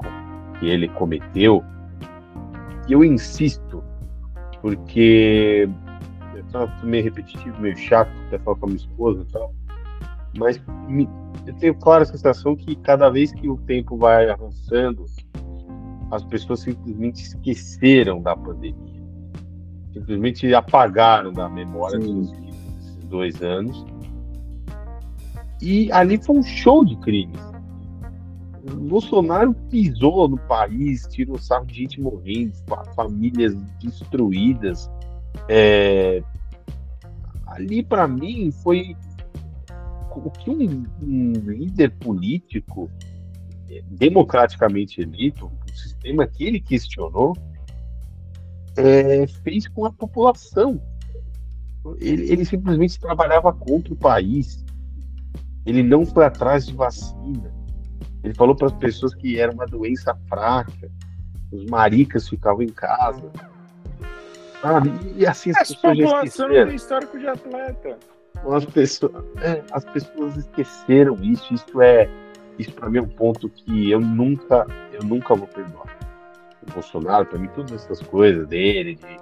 que ele cometeu. E eu insisto, porque eu tava meio repetitivo, meio chato, até falar com a minha esposa e tal, mas me, eu tenho clara a sensação que cada vez que o tempo vai avançando, as pessoas simplesmente esqueceram da pandemia. Simplesmente apagaram da memória dos dois anos. E ali foi um show de crimes Bolsonaro pisou no país, tirou sarro de gente morrendo, famílias destruídas. É... Ali, para mim, foi o que um, um, líder político é, democraticamente eleito, o sistema que ele questionou, é, fez com a população. Ele, ele simplesmente trabalhava contra o país. Ele não foi atrás de vacina. Ele falou para as pessoas que era uma doença fraca, os maricas ficavam em casa. Sabe? E assim as, as pessoas população não tem histórico de atleta. As pessoas, é, as pessoas esqueceram isso. Isso é, isso para mim é um ponto que eu nunca, eu nunca vou perdoar. O Bolsonaro, para mim, todas essas coisas dele, de,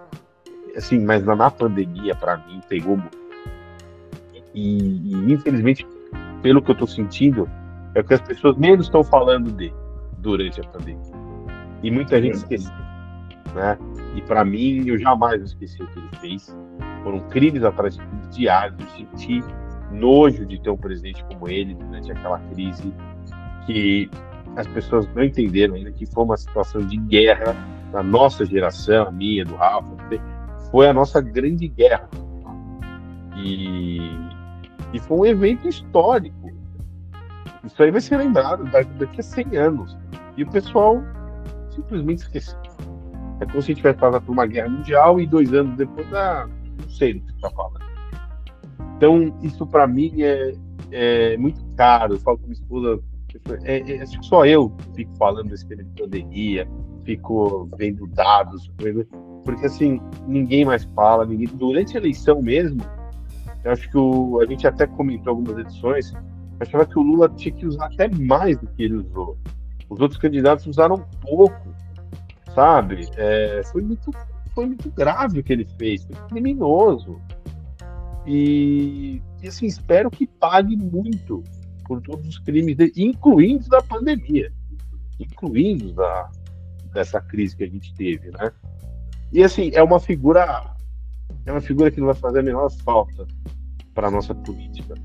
assim, mas na, na pandemia, para mim, pegou. E, e, infelizmente, pelo que eu estou sentindo, é o que as pessoas menos estão falando dele durante a pandemia. E muita gente esqueceu. Né? E para mim, eu jamais esqueci o que ele fez. Foram crimes atrás de crimes diários. Eu senti nojo de ter um presidente como ele durante aquela crise que as pessoas não entenderam ainda que foi uma situação de guerra da nossa geração, a minha, do Rafa, foi a nossa grande guerra. E, e foi um evento histórico isso aí vai ser lembrado daqui a 100 anos. E o pessoal simplesmente esqueceu. É como se a gente tivesse passado por uma guerra mundial e dois anos depois, ah, não sei do que está falando. Então, isso para mim é, é, muito caro. Eu falo com minha esposa, é, é, só eu fico falando desse tema de pandemia, fico vendo dados, porque assim, ninguém mais fala, ninguém, durante a eleição mesmo, eu acho que o, a gente até comentou algumas edições, achava que o Lula tinha que usar até mais do que ele usou. Os outros candidatos usaram pouco, sabe? É, foi, muito, foi muito grave o que ele fez, foi criminoso. E, e assim, espero que pague muito por todos os crimes, dele, incluindo da pandemia, incluindo da, dessa crise que a gente teve, né? E assim, é uma figura, é uma figura que não vai fazer a menor falta para a nossa política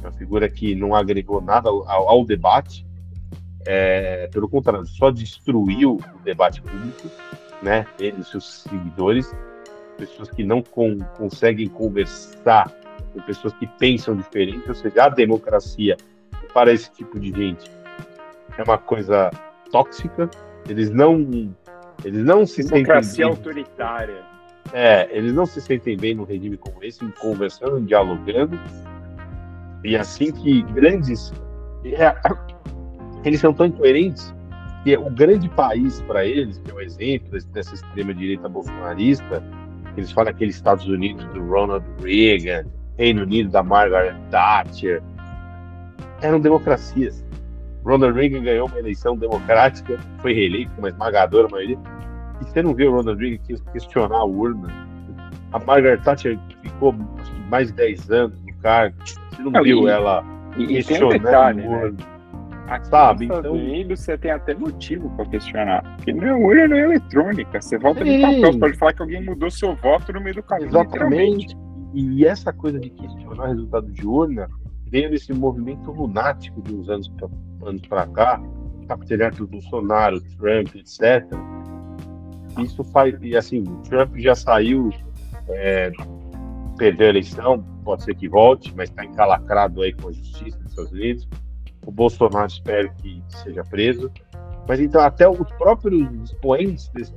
uma figura que não agregou nada ao, ao debate, é, pelo contrário, só destruiu o debate público, né? Ele seus seguidores, pessoas que não com, conseguem conversar com pessoas que pensam diferente, ou seja, a democracia para esse tipo de gente é uma coisa tóxica. Eles não, eles não se democracia sentem autoritária. É, eles não se sentem bem num regime como esse, conversando, dialogando, e assim que grandes. É, [COUGHS] eles são tão incoerentes que o grande país para eles, que é o exemplo dessa extrema-direita bolsonarista, eles falam aqueles Estados Unidos do Ronald Reagan, Reino Unido da Margaret Thatcher, eram democracias. Ronald Reagan ganhou uma eleição democrática, foi reeleito com uma esmagadora maioria. E você não viu o Ronald Reagan questionar a urna? A Margaret Thatcher ficou mais de 10 anos no cargo. Você não, não viu e, ela e, questionando? E detalhe, né? Aqui sabe? Nos então... Unidos você tem até motivo para questionar. Porque não é urna, não é eletrônica. Você volta de papel, você pode falar que alguém mudou seu voto no meio do caminho. Exatamente. E essa coisa de questionar o resultado de urna veio desse movimento lunático de uns anos para cá, capitulado do Bolsonaro, Trump, etc. Isso faz. E assim, Trump já saiu é, perdeu a eleição, pode ser que volte, mas está encalacrado aí com a justiça dos Estados Unidos. O Bolsonaro espero que seja preso. Mas então, até os próprios expoentes eles,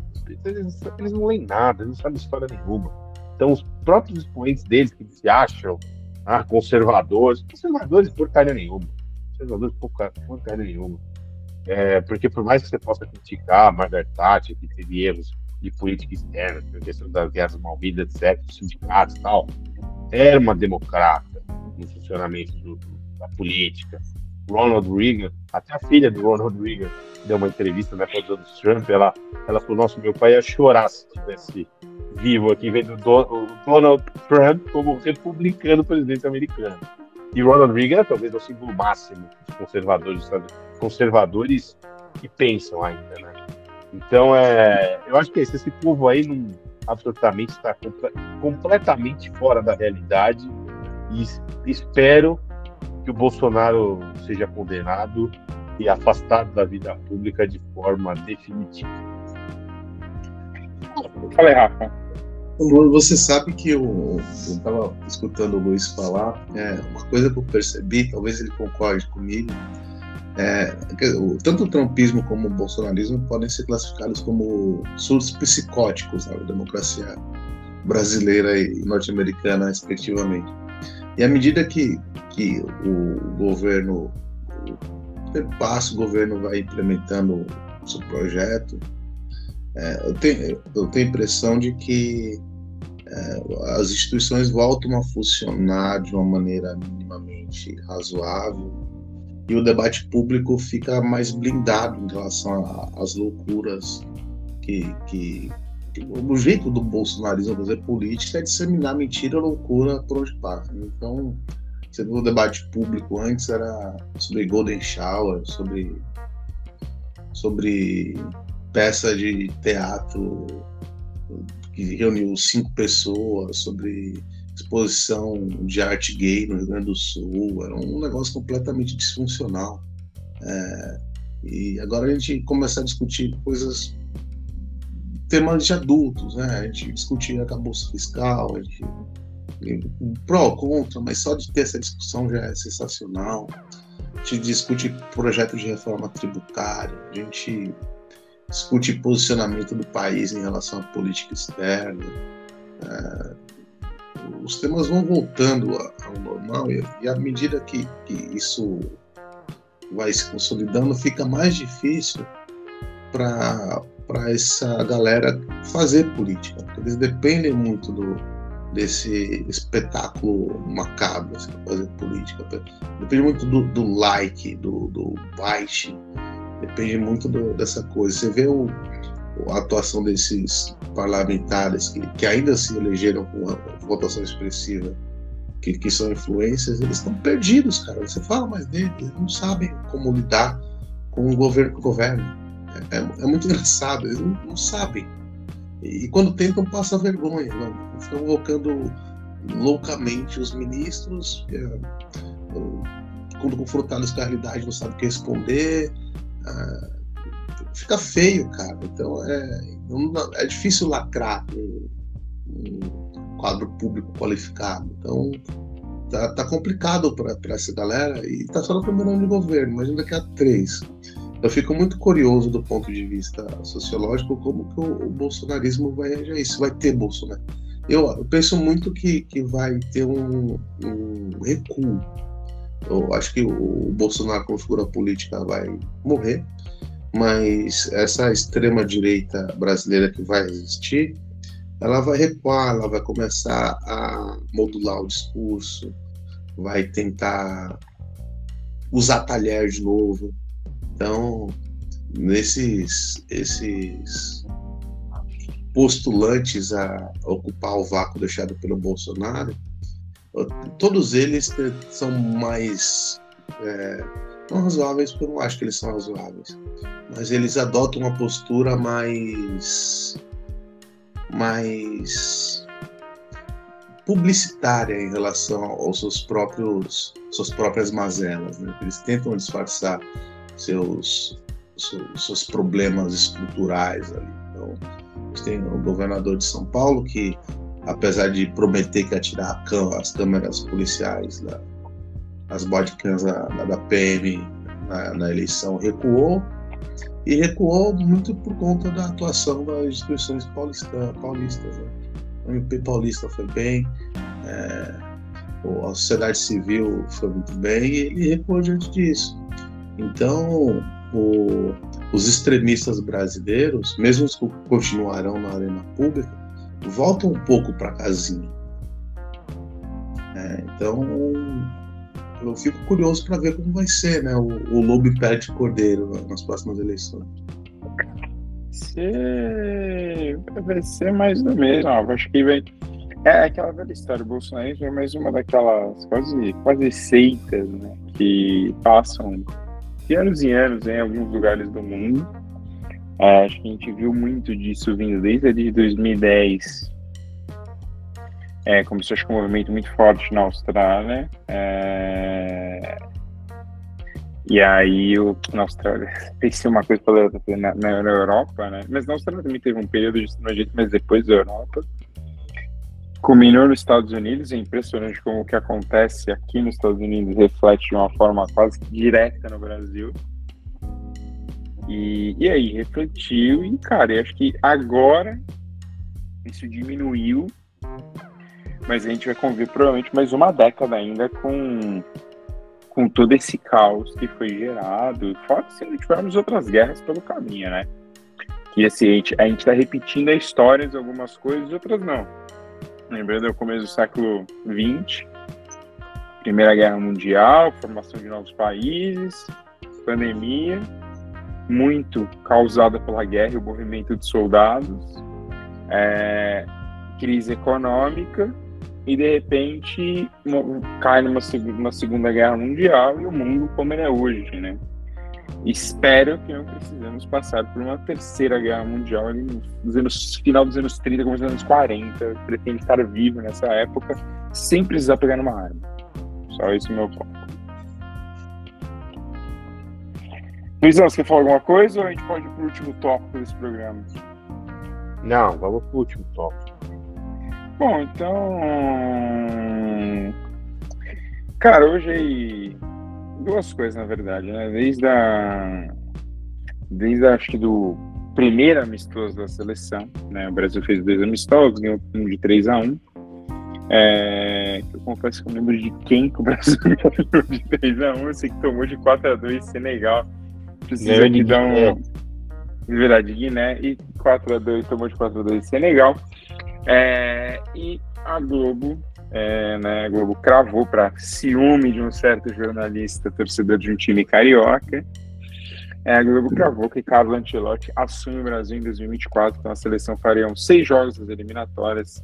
eles, não leem nada, eles não sabem história nenhuma. Então, os próprios expoentes deles que se acham ah, conservadores, conservadores porcaria nenhuma. Conservadores porcaria nenhuma. É, porque por mais que você possa criticar a Margaret Thatcher, que teve erros de política externa, a questão das guerras malvidas, etc., sindicatos e tal, era uma democrata no funcionamento do, da política. Ronald Reagan, até a filha do Ronald Reagan deu uma entrevista na né, Donald Trump, ela, ela falou, nossa, meu pai ia chorar se estivesse vivo aqui, vendo o Donald Trump como republicano presidente americano. E Ronald Reagan é talvez o símbolo máximo dos conservadores, conservadores que pensam ainda, né? Então, é, eu acho que esse, esse povo aí não, absolutamente está comple completamente fora da realidade e espero que o Bolsonaro seja condenado e afastado da vida pública de forma definitiva. Fala aí, Rafa. Você sabe que eu estava escutando o Luiz falar, é, uma coisa que eu percebi, talvez ele concorde comigo, é, tanto o trumpismo como o bolsonarismo podem ser classificados como surtos psicóticos na democracia brasileira e norte-americana, respectivamente. E à medida que, que o governo, o passo o governo vai implementando o seu projeto, é, eu, tenho, eu tenho a impressão de que é, as instituições voltam a funcionar de uma maneira minimamente razoável e o debate público fica mais blindado em relação às loucuras que, que, que, o jeito do bolsonarismo fazer política é disseminar mentira, loucura por onde passa. Então, você o debate público antes era sobre Golden Shower, sobre sobre peça de teatro que reuniu cinco pessoas, sobre exposição de arte gay no Rio Grande do Sul, era um negócio completamente disfuncional. É, e agora a gente começa a discutir coisas, temas de adultos, né? A gente discutir acabouço fiscal, a gente pró, contra, mas só de ter essa discussão já é sensacional. A gente discute projeto de reforma tributária, a gente discute posicionamento do país em relação à política externa. É, os temas vão voltando ao normal e, e à medida que, que isso vai se consolidando, fica mais difícil para essa galera fazer política, porque eles dependem muito do, desse espetáculo macabro, assim, fazer política. Depende muito do, do like, do, do byte, depende muito do, dessa coisa. Você vê o, a atuação desses parlamentares que, que ainda se elegeram com uma votação expressiva, que, que são influências, eles estão perdidos, cara. Você fala mais deles, eles não sabem como lidar com o governo que governa. É, é, é muito engraçado, eles não, não, sabem. E quando tentam, passa vergonha. Né? Estão colocando loucamente os ministros, é, quando confrontados com a realidade, não sabem o que responder. Ah, fica feio, cara. Então é, é difícil lacrar um, um quadro público qualificado. Então tá, tá complicado para essa galera e tá só no primeiro ano de governo, imagina daqui a três. Eu fico muito curioso do ponto de vista sociológico como que o, o bolsonarismo vai reagir isso. Vai ter Bolsonaro. Eu, eu penso muito que, que vai ter um, um recuo. Eu acho que o, o Bolsonaro como figura política vai morrer mas essa extrema direita brasileira que vai existir, ela vai recuar, ela vai começar a modular o discurso, vai tentar usar talher de novo. Então, nesses esses postulantes a ocupar o vácuo deixado pelo Bolsonaro, todos eles são mais é, não razoáveis, porque eu não acho que eles são razoáveis, mas eles adotam uma postura mais mais publicitária em relação aos seus próprios suas próprias mazelas, né? Eles tentam disfarçar seus seus, seus problemas estruturais ali. Então, tem o governador de São Paulo que apesar de prometer que ia tirar as câmeras policiais da, as bodycams da, da PM na, na, eleição recuou e recuou muito por conta da atuação das instituições paulista, paulistas. Né? O MP paulista foi bem, é, a sociedade civil foi muito bem e ele recuou diante disso. Então, o, os extremistas brasileiros, mesmo os que continuarão na arena pública, voltam um pouco para a casinha. É, então, eu fico curioso para ver como vai ser, né? O, o Lobo perde Cordeiro nas próximas eleições. Vai ser mais do mesmo. Ah, acho que vai. É aquela velha história. O Bolsonaro é mais uma daquelas quase, quase seitas, né? Que passam de anos em anos em alguns lugares do mundo. É, acho que a gente viu muito disso vindo desde a de 2010 é, começou acho um movimento muito forte na Austrália. É, E aí o, na Austrália [LAUGHS] pensei uma coisa pela na, na, Europa, né? Mas na Austrália também teve um período de jeito, mas depois da Europa. Culminou nos Estados Unidos, é impressionante como o que acontece aqui nos Estados Unidos reflete de uma forma quase direta no Brasil. E, e aí, refletiu, e cara, eu acho que agora isso diminuiu, mas a gente vai conviver provavelmente mais uma década ainda com com todo esse caos que foi gerado, fora se não tivermos outras guerras pelo caminho, né? Que assim, a gente, a gente tá repetindo a história de algumas coisas e outras não. Lembrando o começo do século XX, Primeira Guerra Mundial, formação de novos países, pandemia, muito causada pela guerra e o movimento de soldados, é, crise econômica e de repente cai numa segunda, segunda guerra mundial e o mundo como ele é hoje, né? Espero que não precisamos passar por uma terceira guerra mundial ali nos anos, final dos anos 30, começo dos anos 40. Pretendo estar vivo nessa época sem precisar pegar numa arma. Só esse é o meu ponto. Luizão, você quer falar alguma coisa ou a gente pode ir pro último tópico desse programa? Não, vamos pro último tópico. Bom, então. Cara, hoje aí. Duas coisas, na verdade, né? Desde a. Desde acho que do primeiro amistoso da seleção, né? O Brasil fez dois amistosos, ganhou um de 3 a 1 é, eu confesso que eu lembro de quem que o Brasil [LAUGHS] ganhou de 3 a 1 eu sei que tomou de 4 a 2 Senegal. Precisa de dar um. De verdade, Guiné e 4 a 2 tomou de 4 a 2 Senegal. É, e a Globo, é, né, a Globo cravou para ciúme de um certo jornalista torcedor de um time carioca. É, a Globo cravou que Carlos Ancelotti assume o Brasil em 2024, então a seleção faria seis jogos das eliminatórias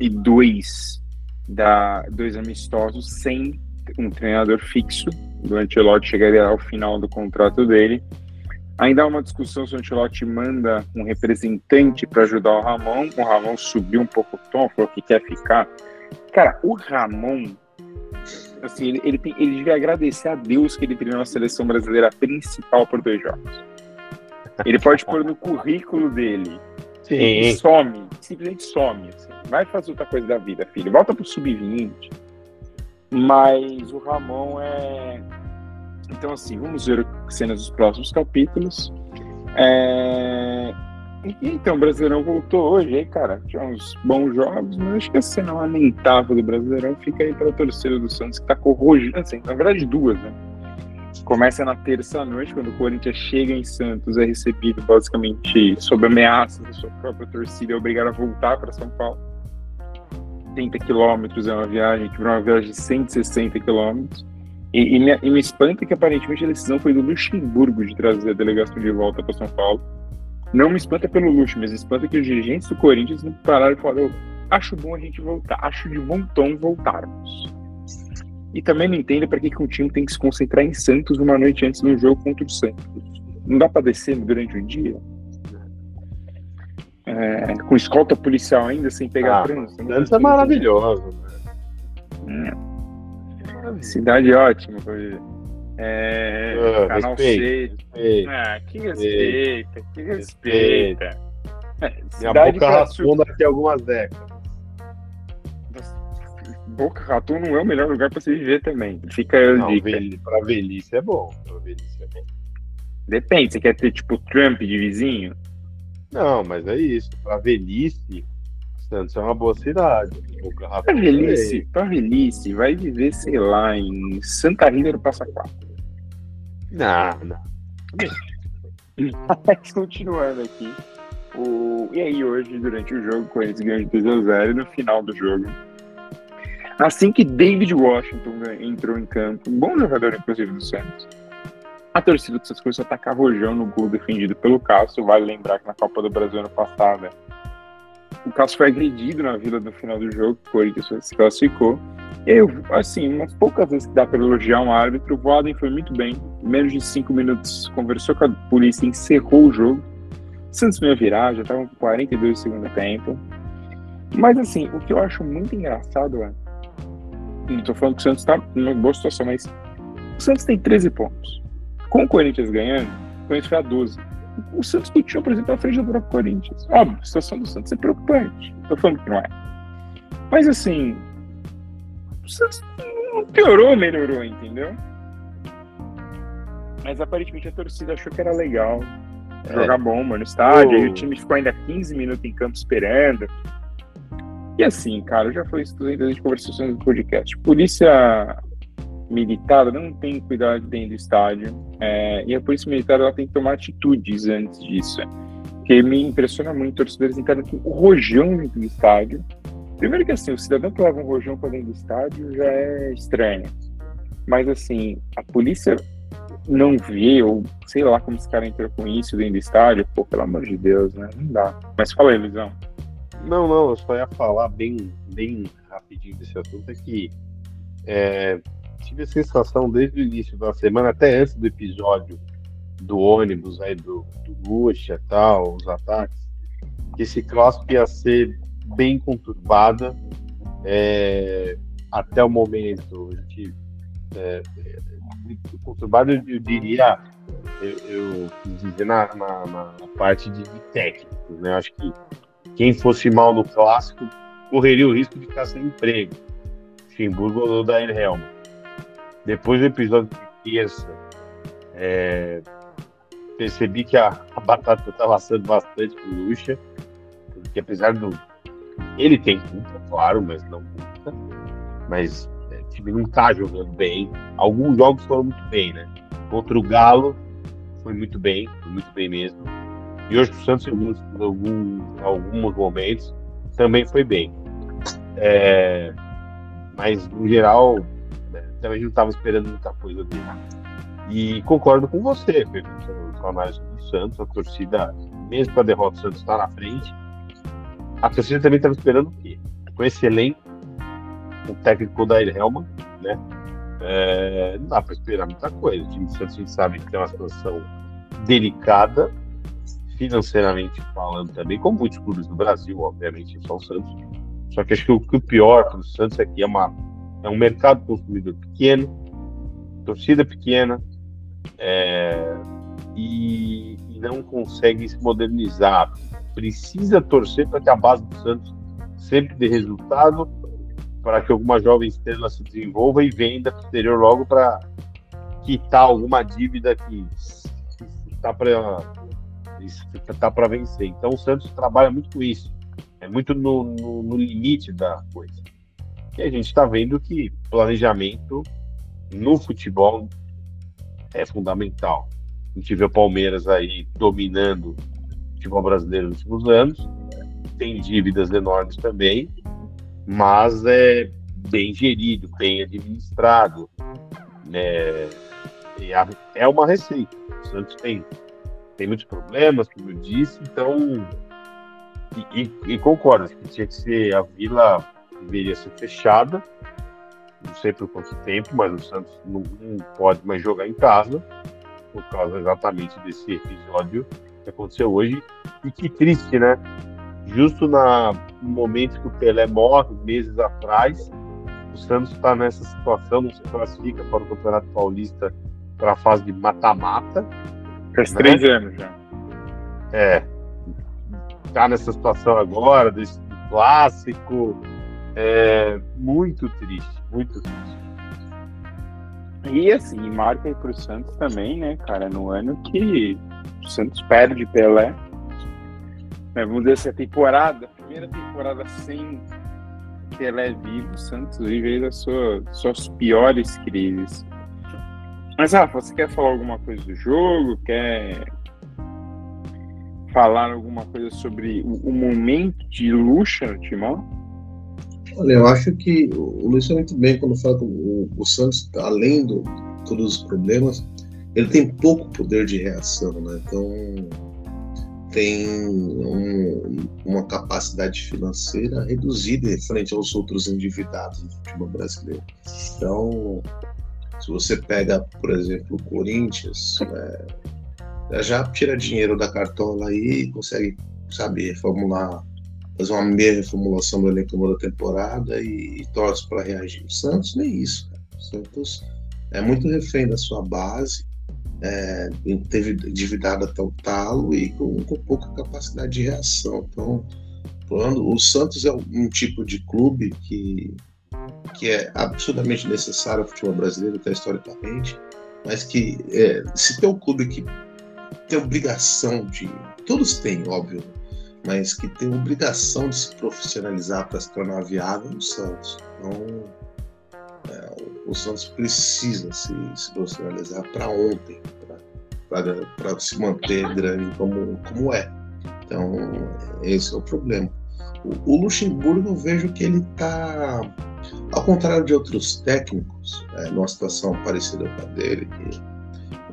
e dois, da, dois amistosos sem um treinador fixo. O Ancelotti chegaria ao final do contrato dele. Ainda há uma discussão se o Ancelotti manda um representante para ajudar o Ramon. O Ramon subiu um pouco o tom, falou que quer ficar. Cara, o Ramon, assim, ele, ele, tem, ele devia agradecer a Deus que ele treinou a seleção brasileira principal por dois jogos. Ele pode pôr no currículo dele. Sim. Some, simplesmente some. Assim. Vai fazer outra coisa da vida, filho. Volta pro sub-20. Mas o Ramon é então, assim, vamos ver cenas dos próximos capítulos. É... Então, o Brasileirão voltou hoje, aí, cara. Tinha uns bons jogos, mas acho que a cena lamentável do Brasileirão fica aí para a torcida do Santos, que tá corrogindo, assim, na verdade, duas, né? Começa na terça-noite, quando o Corinthians chega em Santos, é recebido basicamente sob ameaça da sua própria torcida é obrigado a voltar para São Paulo. 30 quilômetros é uma viagem que virou uma viagem de 160 quilômetros. E, e, me, e, me, espanta que aparentemente a decisão foi do Luxemburgo de trazer a delegação de volta para São Paulo. Não me espanta pelo luxo, mas me espanta que os dirigentes do Corinthians não pararam e falaram: acho bom a gente voltar, acho de bom tom voltarmos. E também não entendo para que, que um time tem que se concentrar em Santos uma noite antes do jogo contra o Santos. Não dá para descer durante o dia? É, com escolta policial ainda, sem pegar ah, trânsito. Santos é maravilhoso. Né? É. Cidade ótima É, ah, canal respeito, 6. Ah, que respeita, que respeita. É, Minha boca ratuna daqui a algumas décadas. Boca Raton não é o melhor lugar para se viver também. Fica a não, dica. Velhice, pra velhice é bom. Pra velhice é bom. Depende, você quer ter tipo Trump de vizinho? Não, mas é isso. Pra velhice, Santos é uma boa cidade. Pra velhice, pra velhice, vai viver, sei lá, em Santa Rita do Passa Quatro. Não, não. [LAUGHS] Mas continuando aqui. O... E aí, hoje, durante o jogo, Corinthians ganhou de 2x0 e no final do jogo. Assim que David Washington entrou em campo, um bom jogador, inclusive, do Santos, a torcida do Santos começou a atacar rojão no gol defendido pelo Cássio. Vale lembrar que na Copa do Brasil ano passado o Cássio foi agredido na vila no final do jogo, o Corinthians se classificou. Eu, assim, umas poucas vezes que dá para elogiar um árbitro, o Voaden foi muito bem. Em menos de cinco minutos conversou com a polícia, encerrou o jogo. Santos veio virar, já estavam com 42 do segundo tempo. Mas, assim, o que eu acho muito engraçado é. Não tô falando que o Santos tá numa boa situação, mas O Santos tem 13 pontos. Com o Corinthians ganhando, o Corinthians foi a 12. O Santos continua, por exemplo, à frente do próprio Corinthians. Óbvio, a situação do Santos é preocupante. Não tô falando que não é. Mas assim, o Santos não piorou, melhorou, entendeu? Mas aparentemente a torcida achou que era legal é. jogar bomba no estádio. E o time ficou ainda 15 minutos em campo esperando. E assim, cara, eu já falei isso de conversações do podcast. Polícia militar não tem cuidado dentro do estádio. É, e a polícia militar ela tem que tomar atitudes antes disso. Porque me impressiona muito torcedores entrando com o rojão dentro do estádio. Primeiro que assim, o cidadão que leva um rojão para dentro do estádio já é estranho. Mas assim, a polícia não vê, ou sei lá como esse cara entrou com isso dentro do estádio, pô, pelo amor de Deus, né? Não dá. Mas fala aí, Luizão. Não, não, eu só ia falar bem, bem rapidinho desse assunto, é que é, tive a sensação desde o início da semana, até antes do episódio do ônibus aí do, do Lucha e tal, os ataques, que esse clássico ia ser bem conturbada. É, até o momento, a gente é, conturbado, eu diria, eu, eu quis dizer na, na, na parte de, de técnicos, né? Acho que quem fosse mal no clássico correria o risco de ficar sem emprego. Luxemburgo ou Dair Helma. Depois do episódio de terça, é, percebi que a, a batata estava assando bastante com o Lucha, porque apesar do. Ele tem culpa, claro, mas não culpa. Mas time não tá jogando bem. Alguns jogos foram muito bem, né? Contra o Galo foi muito bem, foi muito bem mesmo. E hoje o Santos, em alguns, momentos, também foi bem. É, mas, no geral, também não estava esperando muita coisa dele. E concordo com você, com a análise do Santos, a torcida, mesmo com a derrota, o Santos está na frente. A torcida também estava esperando o quê? Com esse elenco, o técnico da Helman, né? É, não dá para esperar muita coisa. O time do Santos a gente sabe que tem uma situação delicada, financeiramente falando também, como muitos clubes do Brasil, obviamente, só o Santos. Só que acho que o, que o pior para o Santos é que é, uma, é um mercado consumidor pequeno, torcida pequena, é, e, e não consegue se modernizar. Precisa torcer para que a base do Santos sempre dê resultado para que alguma jovem estrela se desenvolva e venda para o exterior logo para quitar alguma dívida que está para está para vencer. Então o Santos trabalha muito com isso, é muito no, no, no limite da coisa. E a gente está vendo que planejamento no futebol é fundamental. A gente vê o Palmeiras aí dominando o futebol brasileiro nos últimos anos, tem dívidas enormes também, mas é bem gerido, bem administrado. Né? É uma receita. O Santos tem, tem muitos problemas, como eu disse, então. E, e, e concordo que tinha que ser a vila deveria ser fechada. Não sei por quanto tempo, mas o Santos não, não pode mais jogar em casa por causa exatamente desse episódio que aconteceu hoje. E que triste, né? justo na, no momento que o Pelé morre, meses atrás, o Santos está nessa situação, não se classifica para o Campeonato Paulista para a fase de mata-mata. Faz né? três anos já. É. Está nessa situação agora, desse clássico. É muito triste, muito triste. E assim, marca para o Santos também, né, cara, no ano que o Santos perde Pelé né, vamos dizer assim, a temporada, primeira temporada sem Pelé vivo, o Santos vive as suas, suas piores crises. Mas, Rafa, você quer falar alguma coisa do jogo? Quer falar alguma coisa sobre o, o momento de luxo no Timão? Olha, eu acho que o Luiz muito bem quando fala que o, o Santos, além de todos os problemas, ele tem pouco poder de reação, né? Então, tem um, uma capacidade financeira reduzida em frente aos outros endividados do futebol brasileiro. Então, se você pega, por exemplo, o Corinthians, né, já tira dinheiro da cartola aí e consegue, sabe, reformular, fazer uma meia reformulação do elenco da temporada e, e torce para reagir. O Santos nem isso. Cara. O Santos é muito refém da sua base, é, teve endividado até o talo e com, com, pouca capacidade de reação. Então, quando, o Santos é um tipo de clube que, que é absurdamente necessário ao futebol brasileiro, até historicamente, mas que é, se tem um clube que tem obrigação de. Todos têm, óbvio, mas que tem obrigação de se profissionalizar para se tornar viável no Santos. Então, é, o Santos precisa se, se profissionalizar para ontem, para se manter grande como, como é. Então, esse é o problema. O, o Luxemburgo, eu vejo que ele está, ao contrário de outros técnicos, é, numa situação parecida com a dele, que,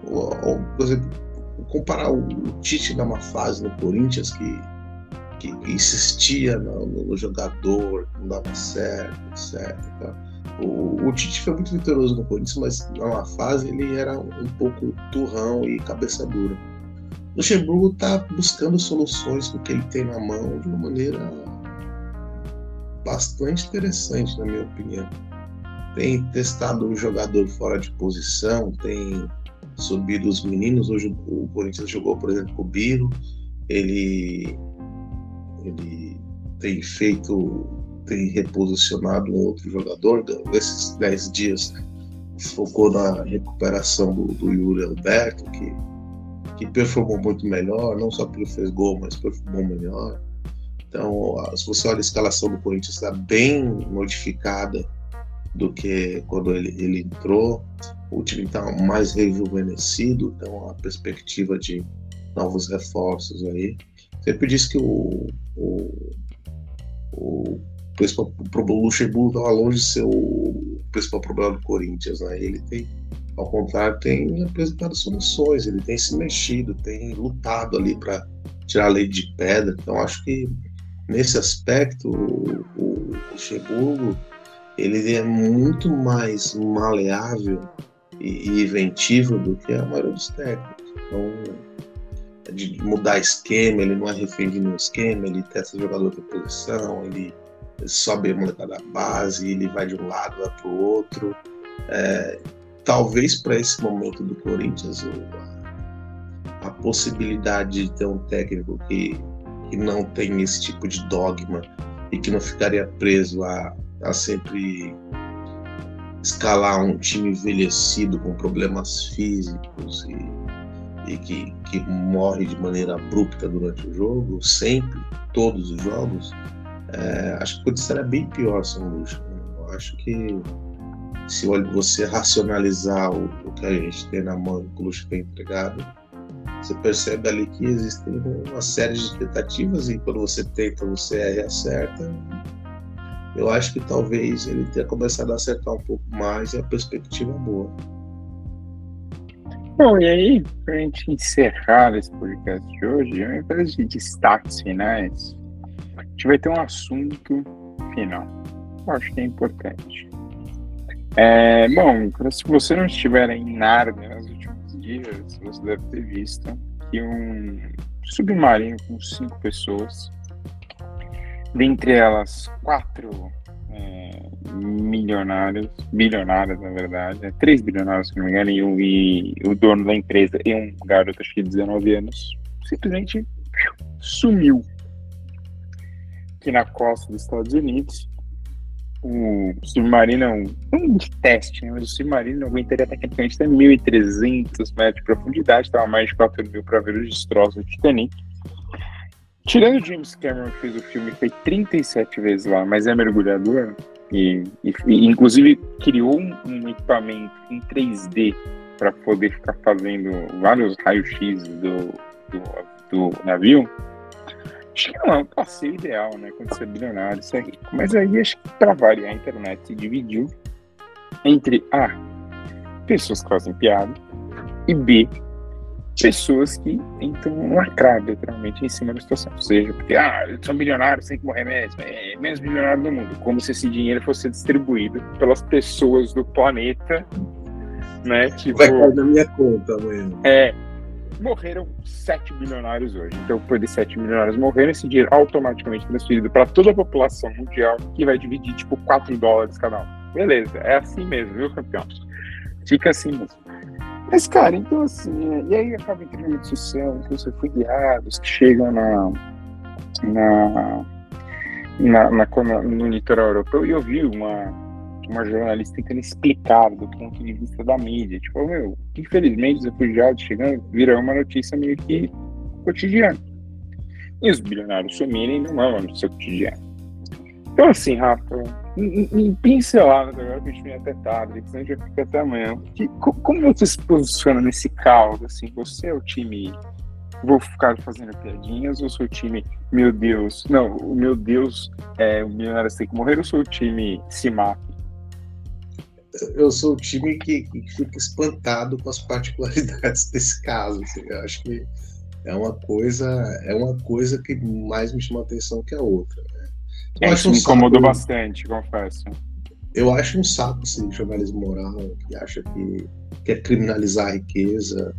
por exemplo, comparar o, o Tite numa fase no Corinthians que que, insistia no, no, jogador, não dava certo, etc. Tá? O, o, Tite foi muito vitorioso no Corinthians, mas numa fase ele era um pouco turrão e cabeça dura. O Luxemburgo está buscando soluções com o que ele tem na mão de uma maneira bastante interessante, na minha opinião. Tem testado o jogador fora de posição, tem subido os meninos. Hoje o Corinthians jogou, por exemplo, com o Biro. Ele ele tem feito, tem reposicionado um outro jogador. Nesses 10 dias focou na recuperação do, do Yuri Alberto, que, que performou muito melhor, não só porque fez gol, mas performou melhor. Então, se você olha a escalação do Corinthians, está bem modificada do que quando ele, ele entrou. O time está mais rejuvenescido, então a perspectiva de novos reforços aí sempre disse que o, o, o principal problema do Luxemburgo estava longe de ser o principal problema do Corinthians. Né? Ele tem, ao contrário, tem apresentado soluções, ele tem se mexido, tem lutado ali para tirar a lei de pedra. Então, acho que nesse aspecto, o, o Luxemburgo ele é muito mais maleável e, inventível do que a maioria dos técnicos. Então, de mudar esquema, ele não é refém de nenhum esquema, ele testa jogador de posição, ele sobe a molecada da base, ele vai de um lado, para o outro. É, talvez para esse momento do Corinthians, a, a, possibilidade de ter um técnico que, que não tem esse tipo de dogma e que não ficaria preso a, a sempre escalar um time envelhecido com problemas físicos e e que, que morre de maneira abrupta durante o jogo, sempre, todos os jogos, é, acho que pode ser bem pior São Luxo. Né? Eu acho que se você racionalizar o, o, que a gente tem na mão, que o tem entregado, você percebe ali que existem uma série de tentativas e quando você tenta, você erra e acerta. Eu acho que talvez ele tenha começado a acertar um pouco mais e a perspectiva é boa. Bom, e aí, para a gente encerrar esse podcast de hoje, ao invés de destaques finais, a gente vai ter um assunto final. Eu acho que é importante. É, bom, se você não estiver em Nárnia nos últimos dias, você deve ter visto que um submarino com cinco pessoas, dentre elas quatro milionários, bilionários na verdade, né? três bilionários se não me engano, e o, e o dono da empresa e um garoto acho que de 19 anos, simplesmente sumiu aqui na costa dos Estados Unidos. O submarino é um, um de teste, né? mas o submarino aguentaria tecnicamente até 1.300 metros de profundidade, estava mais de 4 mil para ver os destroços do Titanic. Tirando James Cameron, que fez o filme, foi 37 vezes lá, mas é mergulhador, e, e, e inclusive criou um, um, equipamento em 3D para poder ficar fazendo vários raios-x do, do, do, navio. Acho que não é um passeio ideal, né? Quando você é bilionário, isso aí. Mas aí acho que para variar a internet se dividiu entre A. Pessoas que fazem piada e B pessoas que tentam lacrar literalmente em cima da situação. Ou seja, porque, ah, eu sou milionário, tem que morrer mesmo, é menos milionário do mundo. Como se esse dinheiro fosse distribuído pelas pessoas do planeta, né? Tipo, Vai cair na minha conta amanhã. É. Morreram 7 bilionários hoje. Então, por de 7 milionários morreram, esse dinheiro automaticamente transferido para toda a população mundial, que vai dividir, tipo, 4 dólares cada um. Beleza, é assim mesmo, viu, campeão? Fica assim mesmo. Mas, cara, então assim, é, e aí acaba entrando uma discussão entre os refugiados que chegam na, na, na, na, no litoral europeu e eu vi uma, uma jornalista tentando explicar do ponto de vista da mídia. Tipo, meu, infelizmente os refugiados chegando viram uma notícia meio que cotidiana. E os bilionários sumirem não é uma notícia cotidiana. Então, assim, Rafa, em, em pinceladas agora que a gente vem até tarde, senão a gente vai ficar até amanhã. Que, como você se posiciona nesse caos? Assim, você é o time vou ficar fazendo piadinhas ou sou o time, meu Deus, não, o meu Deus, é, o milionário tem que morrer ou o time se mata? Eu sou o time que, que, fica espantado com as particularidades [LAUGHS] desse caso. Assim, eu acho que é uma coisa, é uma coisa que mais me chama atenção que a outra. É, isso me incomodou saco, bastante, confesso. Eu acho um saco esse jornalismo moral que acha que quer criminalizar a riqueza.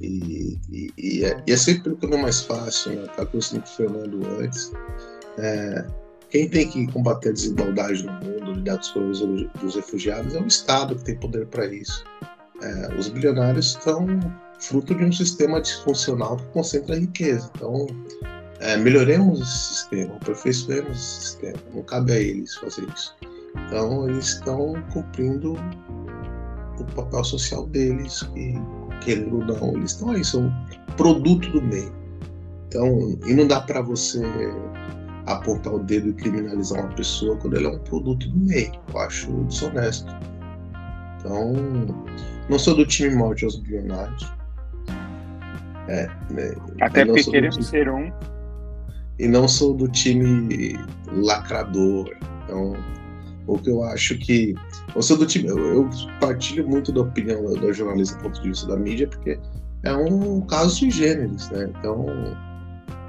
E, e, e, é, e é, sempre o caminho mais fácil, né? Coisa que o Fernando antes. É, quem tem que combater a desigualdade no mundo, lidar com os problemas dos refugiados, é o Estado que tem poder para isso. É, os bilionários estão fruto de um sistema disfuncional que concentra a riqueza. Então, é, melhoremos esse sistema, aperfeiçoemos esse sistema. Não cabe a eles fazer isso. Então, eles estão cumprindo o papel social deles, que, querendo ou não, eles estão aí, são produto do meio. Então, e não dá para você apontar o dedo e criminalizar uma pessoa quando ela é um produto do meio. Eu acho desonesto. Então, não sou do time morte aos bilionários. É, né, Até porque queremos ser um e não sou do time lacrador. Então, o que eu acho que. Eu sou do time. Eu, eu partilho muito da opinião da, jornalista do ponto de vista da mídia, porque é um caso de gêneros, né? Então,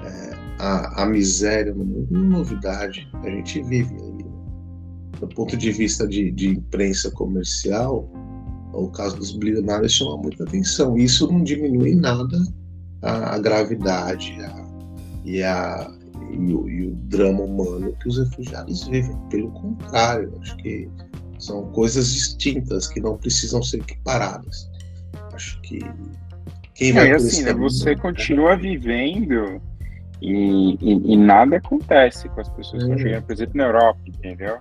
é, a, a miséria no mundo é novidade. A gente vive aí. Do ponto de vista de, de imprensa comercial, o caso dos bilionários chama muita atenção. Isso não diminui nada a, a gravidade a, e a, e o, e o drama humano que os refugiados vivem. Pelo contrário, acho que são coisas distintas que não precisam ser equiparadas. Acho que quem vai é assim, né? Você continua vivendo e, e, e, nada acontece com as pessoas que é. chegando, por exemplo, na Europa, entendeu?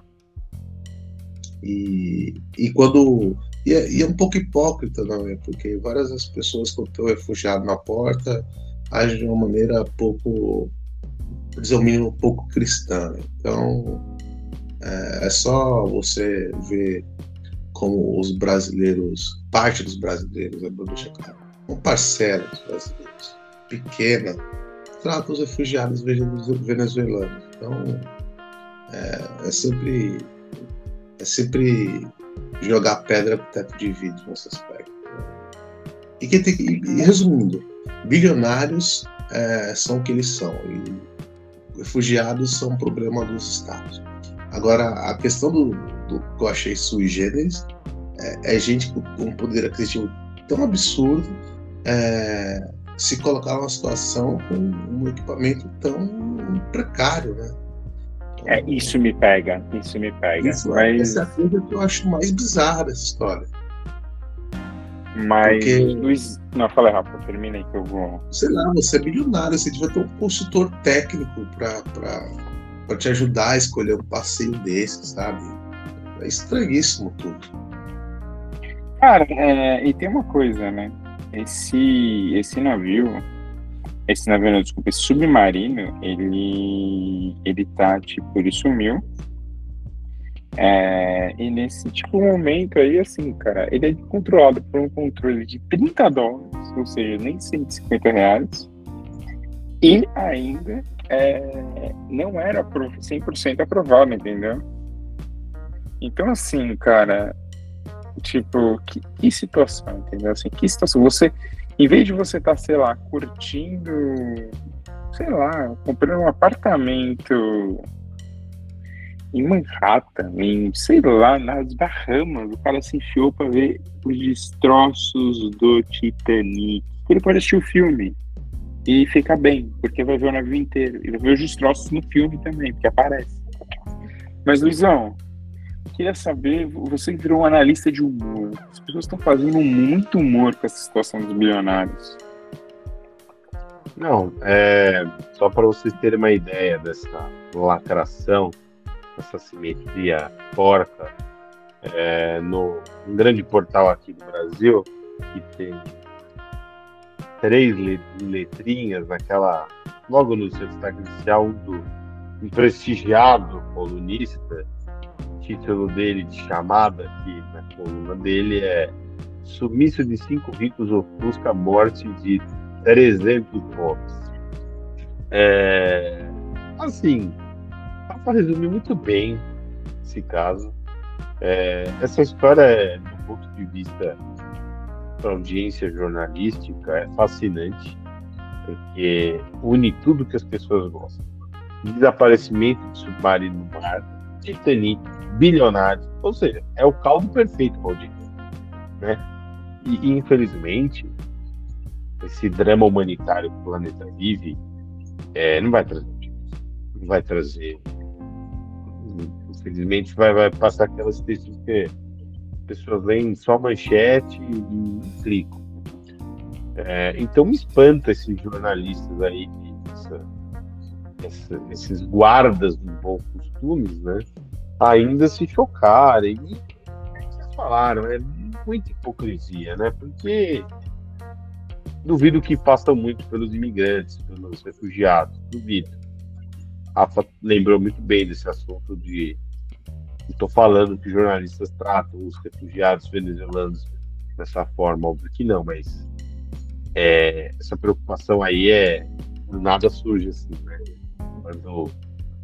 E, e quando. E é, e é um pouco hipócrita também, porque várias das pessoas, quando estão refugiados na porta, agem de uma maneira pouco dizer o mínimo, um pouco cristã. Então, é, é só você ver como os brasileiros, parte dos brasileiros, é deixa claro, uma parcela dos brasileiros, pequena, trata os refugiados venezuelanos. Então, é, é sempre é sempre jogar pedra pro teto de vidro nesse aspecto. E, que tem, e resumindo, bilionários é, são o que eles são. E refugiados são um problema dos estados. Agora, a questão do, do que eu achei sui generis é, é gente com um poder aquisitivo tão absurdo é, se colocar numa situação com um equipamento tão precário, né? É, isso me pega, isso me pega. Isso, mas... Essa é a coisa que eu acho mais bizarra dessa história. Mas, Porque, Luiz. Não, fala rápido, termina aí que eu vou. Sei lá, você é milionário, você devia ter um consultor técnico para te ajudar a escolher um passeio desse, sabe? É estranhíssimo tudo. Cara, é, e tem uma coisa, né? Esse, esse navio, esse navio, não, desculpa, esse submarino, ele, ele tá, tipo, ele sumiu é, e nesse tipo momento aí, assim, cara, ele é controlado por um controle de 30 dólares, ou seja, nem 150 reais, e ainda é, não era 100% aprovado, entendeu? Então, assim, cara, tipo, que, que, situação, entendeu? Assim, que situação? Você, em vez de você estar, tá, sei lá, curtindo, sei lá, comprando um apartamento em Manhattan, em, sei lá, nas Bahamas, o cara se enfiou para ver os destroços do Titanic. Ele pode assistir o filme e ficar bem, porque vai ver o navio inteiro. E vai ver os destroços no filme também, porque aparece. Mas, Luizão, queria saber, você virou um analista de humor. As pessoas estão fazendo muito humor com essa situação dos bilionários. Não, é, só para vocês terem uma ideia dessa lacração, essa simetria porca, é, no um grande portal aqui do Brasil, que tem três letrinhas naquela, logo no seu destaque inicial, do um prestigiado colunista, o título dele de chamada aqui na coluna dele é Sumiço de cinco ricos ofusca a morte de 300 pobres. É, assim, para resumir muito bem esse caso. É, essa história, é, do ponto de vista da audiência jornalística, é fascinante, porque une tudo que as pessoas gostam. Desaparecimento de submarino no mar, Titanic, bilionários, ou seja, é o caldo perfeito para audiência. Né? E, infelizmente, esse drama humanitário que o planeta vive é, não vai trazer não vai trazer infelizmente vai, vai passar aquelas textos que as pessoas leem só manchete e, e clicam é, então me espanta esses jornalistas aí essa, essa, esses guardas dos bons costumes né ainda se chocarem e vocês falaram é muita hipocrisia né porque duvido que façam muito pelos imigrantes, pelos refugiados, duvido. Rafa lembrou muito bem desse assunto de. Estou falando que jornalistas tratam os refugiados venezuelanos dessa forma, óbvio que não, mas é, essa preocupação aí é nada surge assim, né? Quando,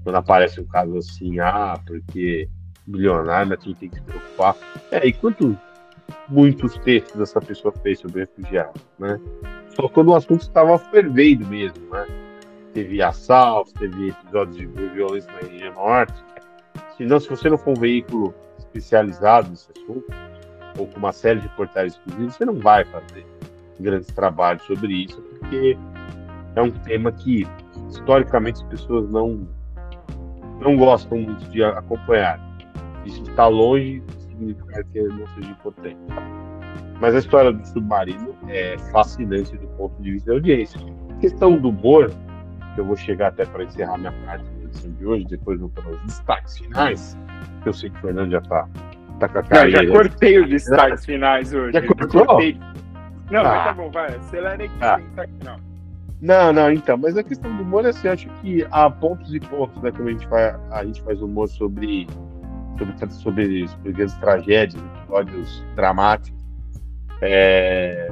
quando aparece um caso assim, ah, porque bilionário, né, quem tem que se preocupar. É, e quanto muitos textos essa pessoa fez sobre refugiados, né? Só quando o assunto estava fervendo mesmo, né? Teve assaltos, teve episódios de violência na região norte. Senão, se você não for um veículo especializado nesse assunto, ou com uma série de portais exclusivos, você não vai fazer grandes trabalhos sobre isso, porque é um tema que, historicamente, as pessoas não, não gostam muito de acompanhar. Isso está longe significar que não seja importante. Mas a história do submarino é fascinante do ponto de vista da audiência. A questão do humor, que eu vou chegar até para encerrar minha parte edição de hoje, depois vou para os destaques finais, que eu sei que o Fernando já está tá com a cara. Já cortei os destaques finais hoje. Já cortou? Cortei. Não, ah. mas tá bom, vai. Acelera aqui ah. destaque final. Não, não, então, mas a questão do humor é assim, acho que há pontos e pontos, né? Como a gente faz, a gente faz humor sobre sobre, sobre, sobre grandes tragédias, episódios dramáticos. É,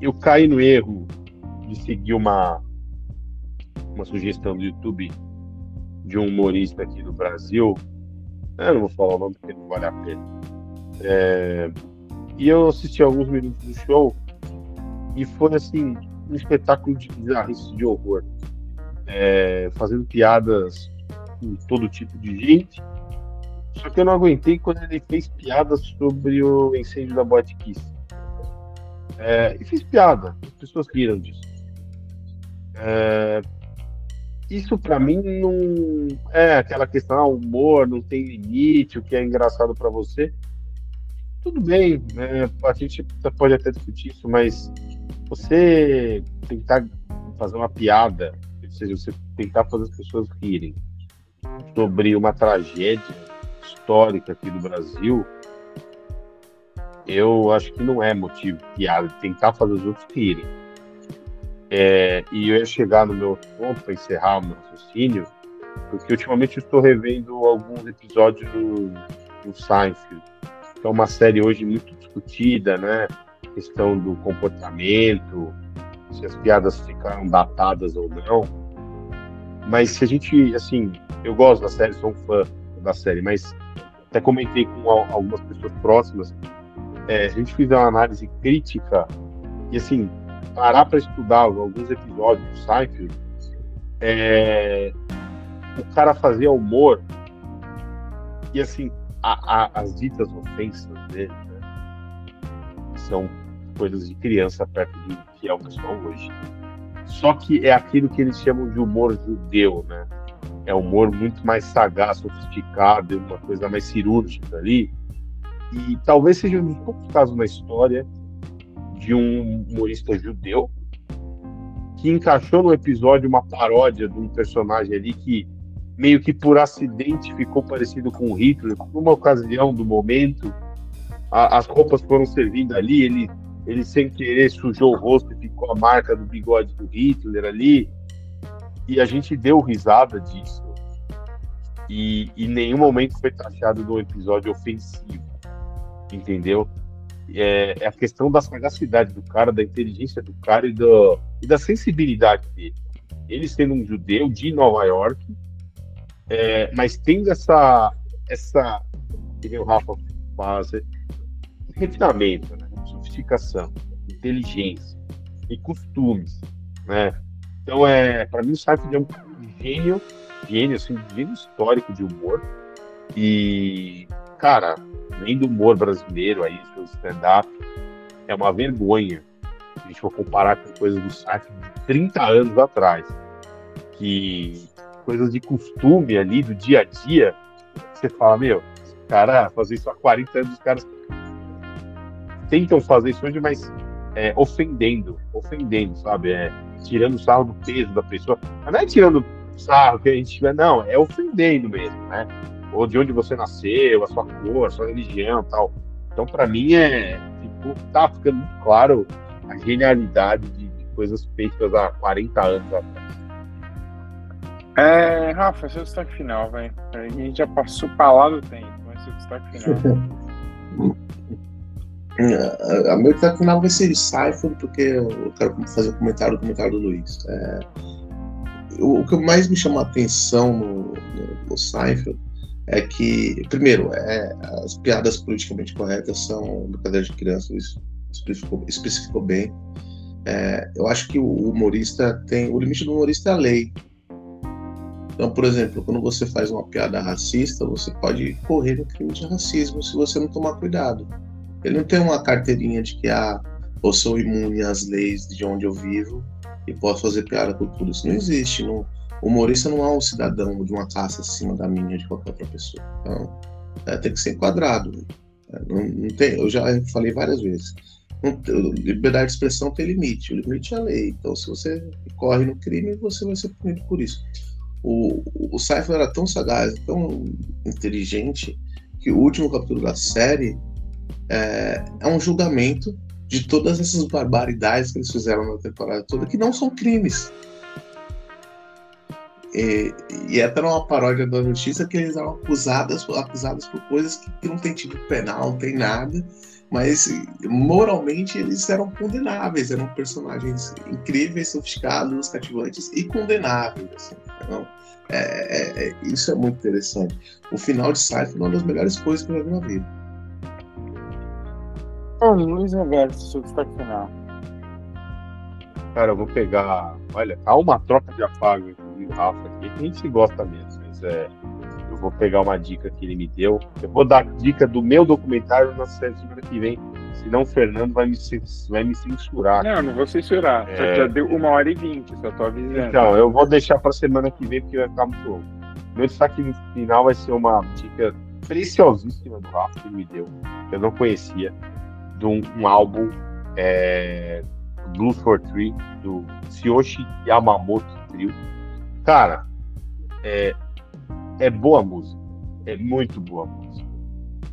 eu caí no erro de seguir uma, uma sugestão do YouTube de um humorista aqui do Brasil. Eu não vou falar o nome porque não vale a pena. É, e eu assisti alguns minutos do show e foi assim um espetáculo de bizarrice de horror, é, fazendo piadas com todo tipo de gente só que eu não aguentei quando ele fez piadas sobre o incêndio da Boate Kiss. É, e fez piada, as pessoas riram disso. É, isso para mim não é aquela questão, ah, humor não tem limite, o que é engraçado para você. Tudo bem, né? a gente pode até discutir isso, mas você tentar fazer uma piada, ou seja, você tentar fazer as pessoas rirem sobre uma tragédia histórica aqui do Brasil, eu acho que não é motivo piada de tentar fazer os outros rirem. É, e eu ia chegar no meu ponto para encerrar o meu raciocínio, porque ultimamente estou revendo alguns episódios do, do Seinfeld, que é uma série hoje muito discutida, né? A questão do comportamento, se as piadas ficaram datadas ou não. Mas se a gente, assim, eu gosto da série, sou um fã da série, mas até comentei com algumas pessoas próximas, é, a gente fizer uma análise crítica e assim parar para estudar alguns episódios do Seinfeld, é, o cara fazia humor e assim a, a, as ditas ofensas dele né, são coisas de criança perto de que é o pessoal hoje. Só que é aquilo que eles chamam de humor judeu, né? é humor muito mais sagaz, sofisticado, uma coisa mais cirúrgica ali. E talvez seja um pouco caso na história de um humorista judeu que encaixou no episódio uma paródia de um personagem ali que meio que por acidente ficou parecido com Hitler, por uma ocasião do momento, a, as roupas foram servindo ali, ele, ele sem querer sujou o rosto e ficou a marca do bigode do Hitler ali, e a gente deu risada disso, e em nenhum momento foi taxado de um episódio ofensivo, entendeu? É, é, a questão da sagacidade do cara, da inteligência do cara e, do, e da sensibilidade dele. Ele sendo um judeu de Nova York, é, mas tendo essa, essa, que o Rafa faz, refinamento, né? sofisticação, inteligência e costumes, né? Então, é, para mim, o Seinfeld é um gênio, gênio, assim, gênio histórico de humor. E, cara, nem do humor brasileiro aí, seu stand-up, é uma vergonha a gente for comparar com coisas do Seinfeld de 30 anos atrás. Que coisas de costume ali, do dia a dia, você fala, meu, cara, fazer isso há 40 anos, os caras tentam fazer isso hoje, mas é, ofendendo, ofendendo, sabe? É, tirando sarro do peso da pessoa. Mas não é tirando sarro que a gente tiver, não, é ofendendo mesmo, né? Ou de onde você nasceu, a sua cor, a sua religião tal. Então, para mim, é, tipo, tá ficando muito claro a genialidade de, de coisas feitas há 40 anos atrás. É, Rafa, seu destaque final, velho. A gente já passou pra lá do tempo, mas seu destaque final. [LAUGHS] a, meu destaque final vai ser Cypher, porque eu quero fazer um comentário do comentário do Luiz. É, o, o, que mais me chamou a atenção no, no, no Cypher é que, primeiro, é, as piadas politicamente corretas são brincadeira de criança, isso especificou, especificou bem. É, eu acho que o humorista tem. O limite do humorista é a lei. Então, por exemplo, quando você faz uma piada racista, você pode correr no crime de racismo se você não tomar cuidado. Ele não tem uma carteirinha de que ah, eu sou imune às leis de onde eu vivo e posso fazer piada com tudo. Isso não existe. Não, humorista não é um cidadão de uma classe acima da minha de qualquer outra pessoa. Então, é, tem que ser enquadrado. É, não, não tem, eu já falei várias vezes. Não, liberdade de expressão tem limite. O limite é a lei. Então, se você corre no crime, você vai ser punido por isso o, o Cypher era tão sagaz, tão inteligente, que o último capítulo da série é, é um julgamento de todas essas barbaridades que eles fizeram na temporada toda, que não são crimes. E, e até uma paródia da justiça que eles eram acusados, acusados por coisas que, que não tem tipo penal, não tem nada, mas moralmente eles eram condenáveis, eram personagens incríveis, sofisticados, cativantes e condenáveis. Assim, então, é, é, isso é muito interessante. O final de Cypher é uma das melhores coisas que eu já vi na vida. Ô, Luiz Roberto, seu destaque final. Cara, eu vou pegar. Olha, há uma troca de afago entre o Rafa aqui, que a gente se gosta mesmo, mas é, eu vou pegar uma dica que ele me deu. Eu vou dar dica do meu documentário na semana que vem. Senão o Fernando vai me, vai me censurar. Não, não vou censurar. É... Já deu uma hora e vinte, só tô avisando. Então, eu vou deixar para semana que vem, porque vai ficar muito longo. Meu destaque no final vai ser uma dica preciosíssima do Rafa que ele me deu, que eu não conhecia, de um, um álbum é, Blues for Three, do Tsuyoshi Yamamoto Trio. Cara, é, é boa música. É muito boa música.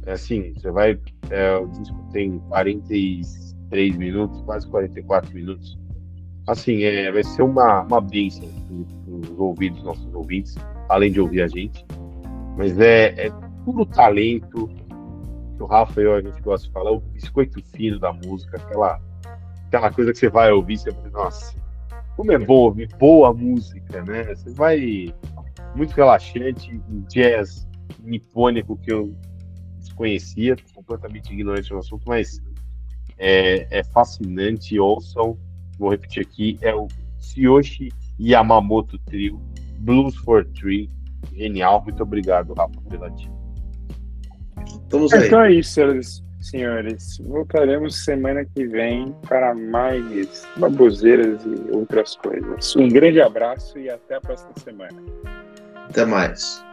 É assim, você vai. É, o disco tem 43 minutos, quase 44 minutos. Assim, é, vai ser uma, uma bênção para os ouvidos dos nossos ouvintes, além de ouvir a gente. Mas é, é puro talento que o Rafa e eu, a gente gosta de falar, o biscoito fino da música, aquela, aquela coisa que você vai ouvir, você vai nossa, como é bom ouvir boa música, né? Você vai muito relaxante, um jazz nipônico que eu desconhecia, completamente ignorante no assunto, mas é, é fascinante. Ouçam, vou repetir aqui: é o Tsuyoshi Yamamoto Trio, Blues for Three. Genial, muito obrigado, Rafa, pela dica. Estamos aí. Então é isso, senhores. Senhores, voltaremos semana que vem para mais baboseiras e outras coisas. Um grande abraço e até a próxima semana. Até mais.